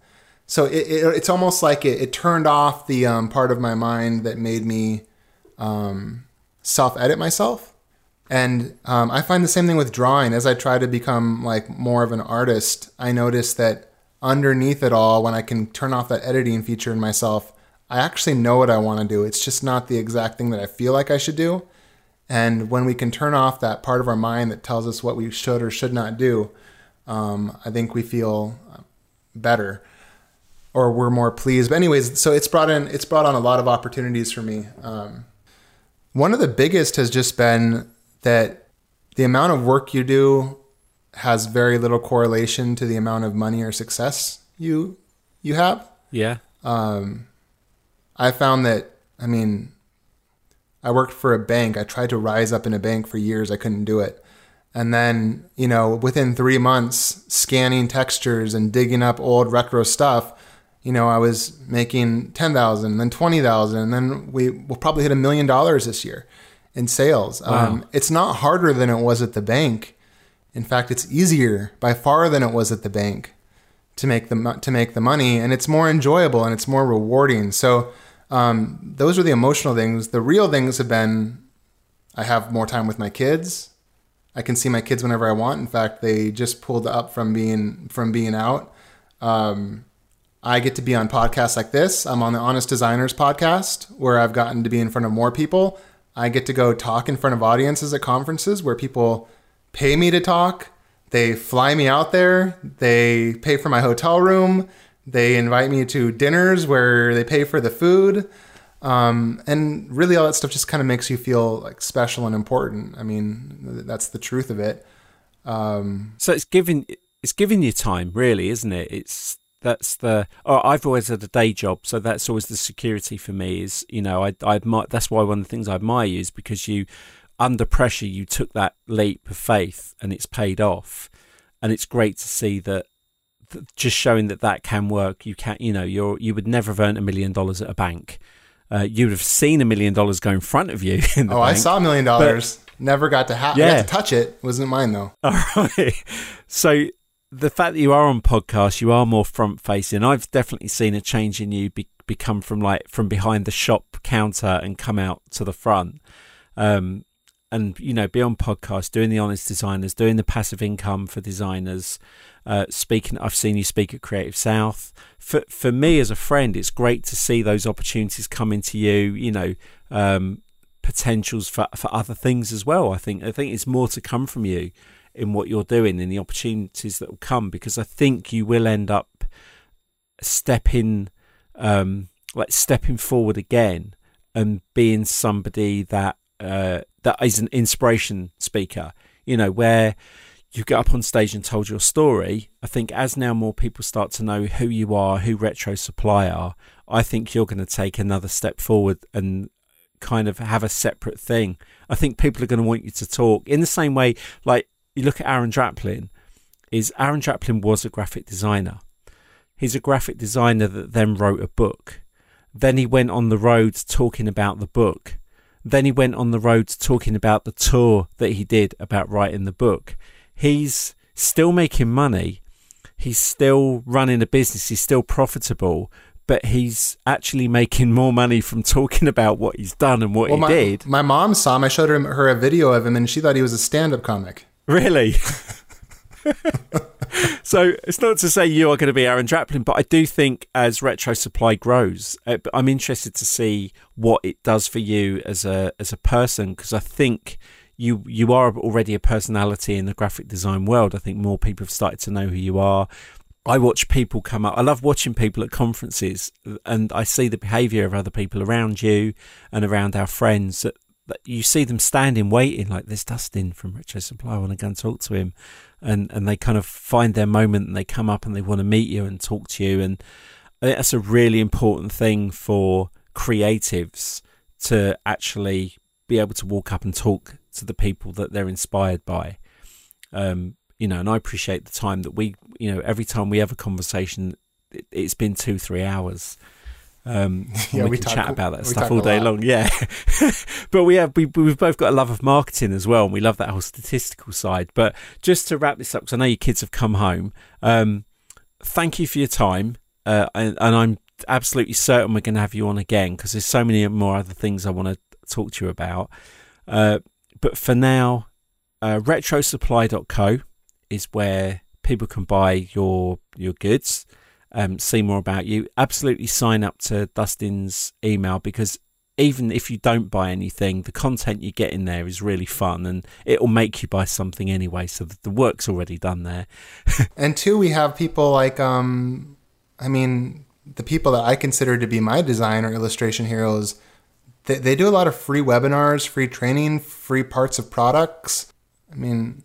Speaker 4: So it, it, it's almost like it, it turned off the um, part of my mind that made me um, self edit myself. And um, I find the same thing with drawing. As I try to become like more of an artist, I notice that underneath it all, when I can turn off that editing feature in myself, I actually know what I want to do. It's just not the exact thing that I feel like I should do. And when we can turn off that part of our mind that tells us what we should or should not do, um, I think we feel better or we're more pleased. But anyways, so it's brought in it's brought on a lot of opportunities for me. Um, one of the biggest has just been that the amount of work you do has very little correlation to the amount of money or success you you have.
Speaker 3: Yeah.
Speaker 4: Um, I found that I mean, I worked for a bank. I tried to rise up in a bank for years. I couldn't do it. And then, you know, within three months, scanning textures and digging up old retro stuff, you know, I was making ten thousand, then twenty thousand, and then we will probably hit a million dollars this year in sales. Um, it's not harder than it was at the bank. In fact, it's easier by far than it was at the bank to make the to make the money, and it's more enjoyable and it's more rewarding. So um, those are the emotional things. The real things have been I have more time with my kids. I can see my kids whenever I want. In fact, they just pulled up from being from being out. Um, I get to be on podcasts like this. I'm on the Honest Designers podcast, where I've gotten to be in front of more people. I get to go talk in front of audiences at conferences where people pay me to talk. They fly me out there. They pay for my hotel room. They invite me to dinners where they pay for the food. Um, and really, all that stuff just kind of makes you feel like special and important. I mean, that's the truth of it. Um,
Speaker 3: So it's giving it's giving you time, really, isn't it? It's that's the. Oh, I've always had a day job, so that's always the security for me. Is you know, I I admire. That's why one of the things I admire you is because you, under pressure, you took that leap of faith and it's paid off, and it's great to see that. th- Just showing that that can work. You can't, you know, you're you would never have earned a million dollars at a bank. Uh, you would have seen a million dollars go in front of you. *laughs* In the
Speaker 4: oh, I saw a million dollars. Never got to have.
Speaker 3: Yeah.
Speaker 4: got to touch it. Wasn't mine though. *laughs*
Speaker 3: All right. So the fact that you are on podcasts, you are more front facing. I've definitely seen a change in you be- become from like from behind the shop counter and come out to the front. Um, and you know, be on podcasts, doing the honest designers, doing the passive income for designers. Uh, speaking, I've seen you speak at Creative South. For for me as a friend, it's great to see those opportunities coming to you. You know, um, potentials for for other things as well. I think I think it's more to come from you in what you're doing and the opportunities that will come because I think you will end up stepping um like stepping forward again and being somebody that uh that is an inspiration speaker. You know where you get up on stage and told your story i think as now more people start to know who you are who retro supply are i think you're going to take another step forward and kind of have a separate thing. I think people are going to want you to talk in the same way like you look at aaron draplin is aaron draplin was a graphic designer He's a graphic designer that then wrote a book. Then he went on the road talking about the book. Then he went on the road talking about the tour that he did about writing the book. He's still making money. He's still running a business. He's still profitable, but he's actually making more money from talking about what he's done and what
Speaker 4: Well,
Speaker 3: he
Speaker 4: my,
Speaker 3: did.
Speaker 4: my mom saw him. I showed her, her a video of him, and she thought he was a stand-up comic.
Speaker 3: Really? *laughs* so it's not to say you are going to be Aaron Draplin, but I do think as Retro Supply grows, uh, I'm interested to see what it does for you as a as a person because I think you you are already a personality in the graphic design world. I think more people have started to know who you are. I watch people come up. I love watching people at conferences, and I see the behaviour of other people around you and around our friends. That you see them standing, waiting, like there's Dustin from Retro Supply. I want to go and talk to him, and and they kind of find their moment, and they come up and they want to meet you and talk to you, and that's a really important thing for creatives to actually be able to walk up and talk to the people that they're inspired by. Um, you know, and I appreciate the time that we, you know, every time we have a conversation, it, it's been two, three hours. Um, *laughs*
Speaker 4: Yeah,
Speaker 3: we,
Speaker 4: we
Speaker 3: can
Speaker 4: talk-
Speaker 3: chat about that stuff all day long. Yeah, *laughs* but we have we we've both got a love of marketing as well, and we love that whole statistical side. But just to wrap this up, because I know your kids have come home. Um, thank you for your time, uh, and, and I'm absolutely certain we're going to have you on again because there's so many more other things I want to talk to you about. Uh, but for now, uh, retrosupply.co is where people can buy your your goods, um, see more about you. Absolutely sign up to Dustin's email because even if you don't buy anything, the content you get in there is really fun and it'll make you buy something anyway. So the work's already done there. *laughs*
Speaker 4: And two, we have people like, um, I mean, the people that I consider to be my design or illustration heroes. They, they do a lot of free webinars, free training, free parts of products. I mean,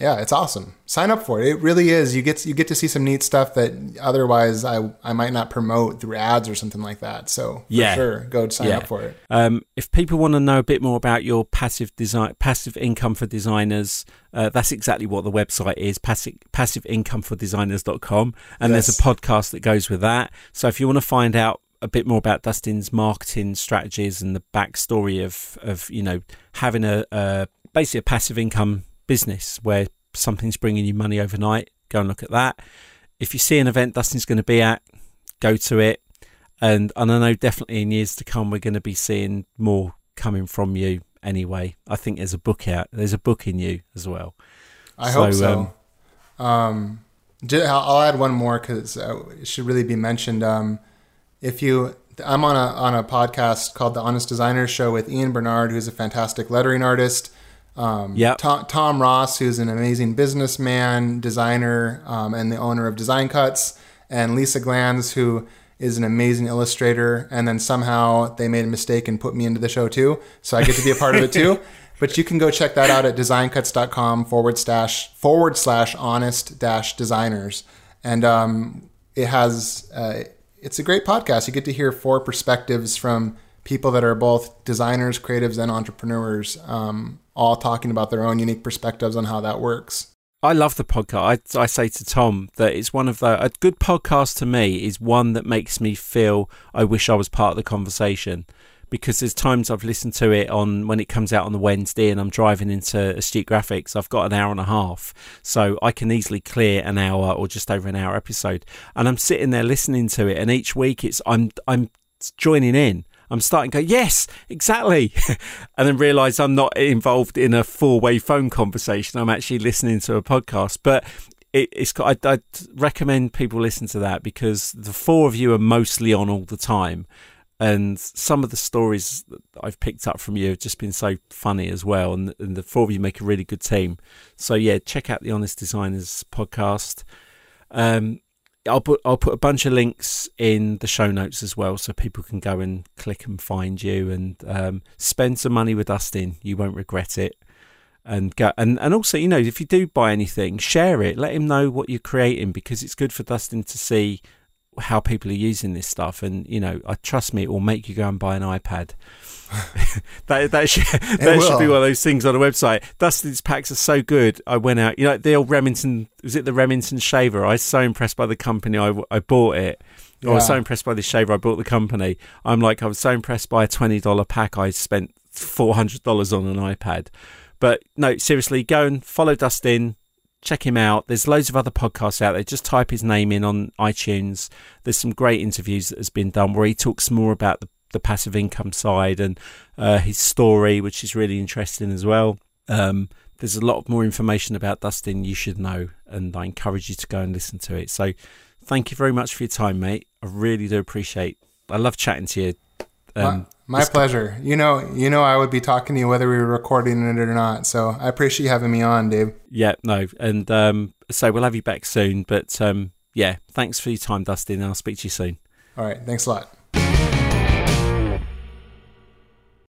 Speaker 4: yeah, it's awesome. Sign up for it. It really is. You get you get to see some neat stuff that otherwise I I might not promote through ads or something like that. So for
Speaker 3: Yeah.
Speaker 4: sure, go sign
Speaker 3: Yeah.
Speaker 4: up for it.
Speaker 3: Um, if people want to know a bit more about your passive design, passive income for designers, uh, that's exactly what the website is: passive passiveincomeForDesigners.com. And there's a podcast that goes with that. So if you want to find out a bit more about Dustin's marketing strategies and the backstory of of you know having a, a basically a passive income business where something's bringing you money overnight, go and look at that. If you see an event Dustin's going to be at, go to it. And and I know definitely in years to come we're going to be seeing more coming from you anyway. I think there's a book out. There's a book in you as well.
Speaker 4: I
Speaker 3: So,
Speaker 4: hope so. Um, I'll I'll add one more because uh, it should really be mentioned. Um, if you, I'm on a on a podcast called the Honest Designer Show with Ian Barnard, who's a fantastic lettering artist. Um,
Speaker 3: Yep.
Speaker 4: Tom, Tom Ross, who's an amazing businessman, designer, um, and the owner of Design Cuts, and Lisa Glanz, who is an amazing illustrator. And then somehow they made a mistake and put me into the show too, so I get to be a part of it too. *laughs* But you can go check that out at designcuts.com forward slash forward slash honest dash designers. And um, it has, uh, it's a great podcast. You get to hear four perspectives from people that are both designers, creatives, and entrepreneurs, um, all talking about their own unique perspectives on how that works.
Speaker 3: I love the podcast. I, I say to Tom that it's one of the a good podcast to me is one that makes me feel I wish I was part of the conversation because there's times I've listened to it on when it comes out on the Wednesday and I'm driving into Astute Graphics. I've got an hour and a half, so I can easily clear an hour or just over an hour episode, and I'm sitting there listening to it. And each week it's I'm I'm joining in. I'm starting to go, yes, exactly. *laughs* and then realize I'm not involved in a four way phone conversation. I'm actually listening to a podcast. But it, it's got, I'd, recommend people listen to that because the four of you are mostly on all the time. and some of the stories I've picked up from you have just been so funny as well. And, and the four of you make a really good team. So yeah, check out the Honest Designers podcast. Um, I'll put I'll put a bunch of links in the show notes as well, so people can go and click and find you and um, spend some money with Dustin. You won't regret it. And go and, and also, you know, if you do buy anything, share it. Let him know what you're creating because it's good for Dustin to see how people are using this stuff. And you know, I trust me, it will make you go and buy an iPad. *laughs* *laughs* that that, should, that should be one of those things on a website. Dustin's packs are so good. I went out, you know, the old Remington was it the Remington shaver? I was so impressed by the company. I, I bought it. Yeah. I was so impressed by the shaver. I bought the company. I'm like, I was so impressed by a twenty dollar pack. I spent four hundred dollars on an iPad. But no, seriously, go and follow Dustin check him out. There's loads of other podcasts out there. Just type his name in on iTunes. There's some great interviews that has been done where he talks more about the, the passive income side and uh, his story, which is really interesting as well. Um, there's a lot more information about Dustin you should know, and I encourage you to go and listen to it. So, thank you very much for your time, mate. I really do appreciate. I love chatting to you.
Speaker 4: Um, my, pleasure. You know, you know, I would be talking to you whether we were recording it or not. So I appreciate you having me on, Dave.
Speaker 3: Yeah, no, and um, so we'll have you back soon. But um, yeah, thanks for your time, Dustin. And I'll speak to you soon.
Speaker 4: All right, thanks a lot.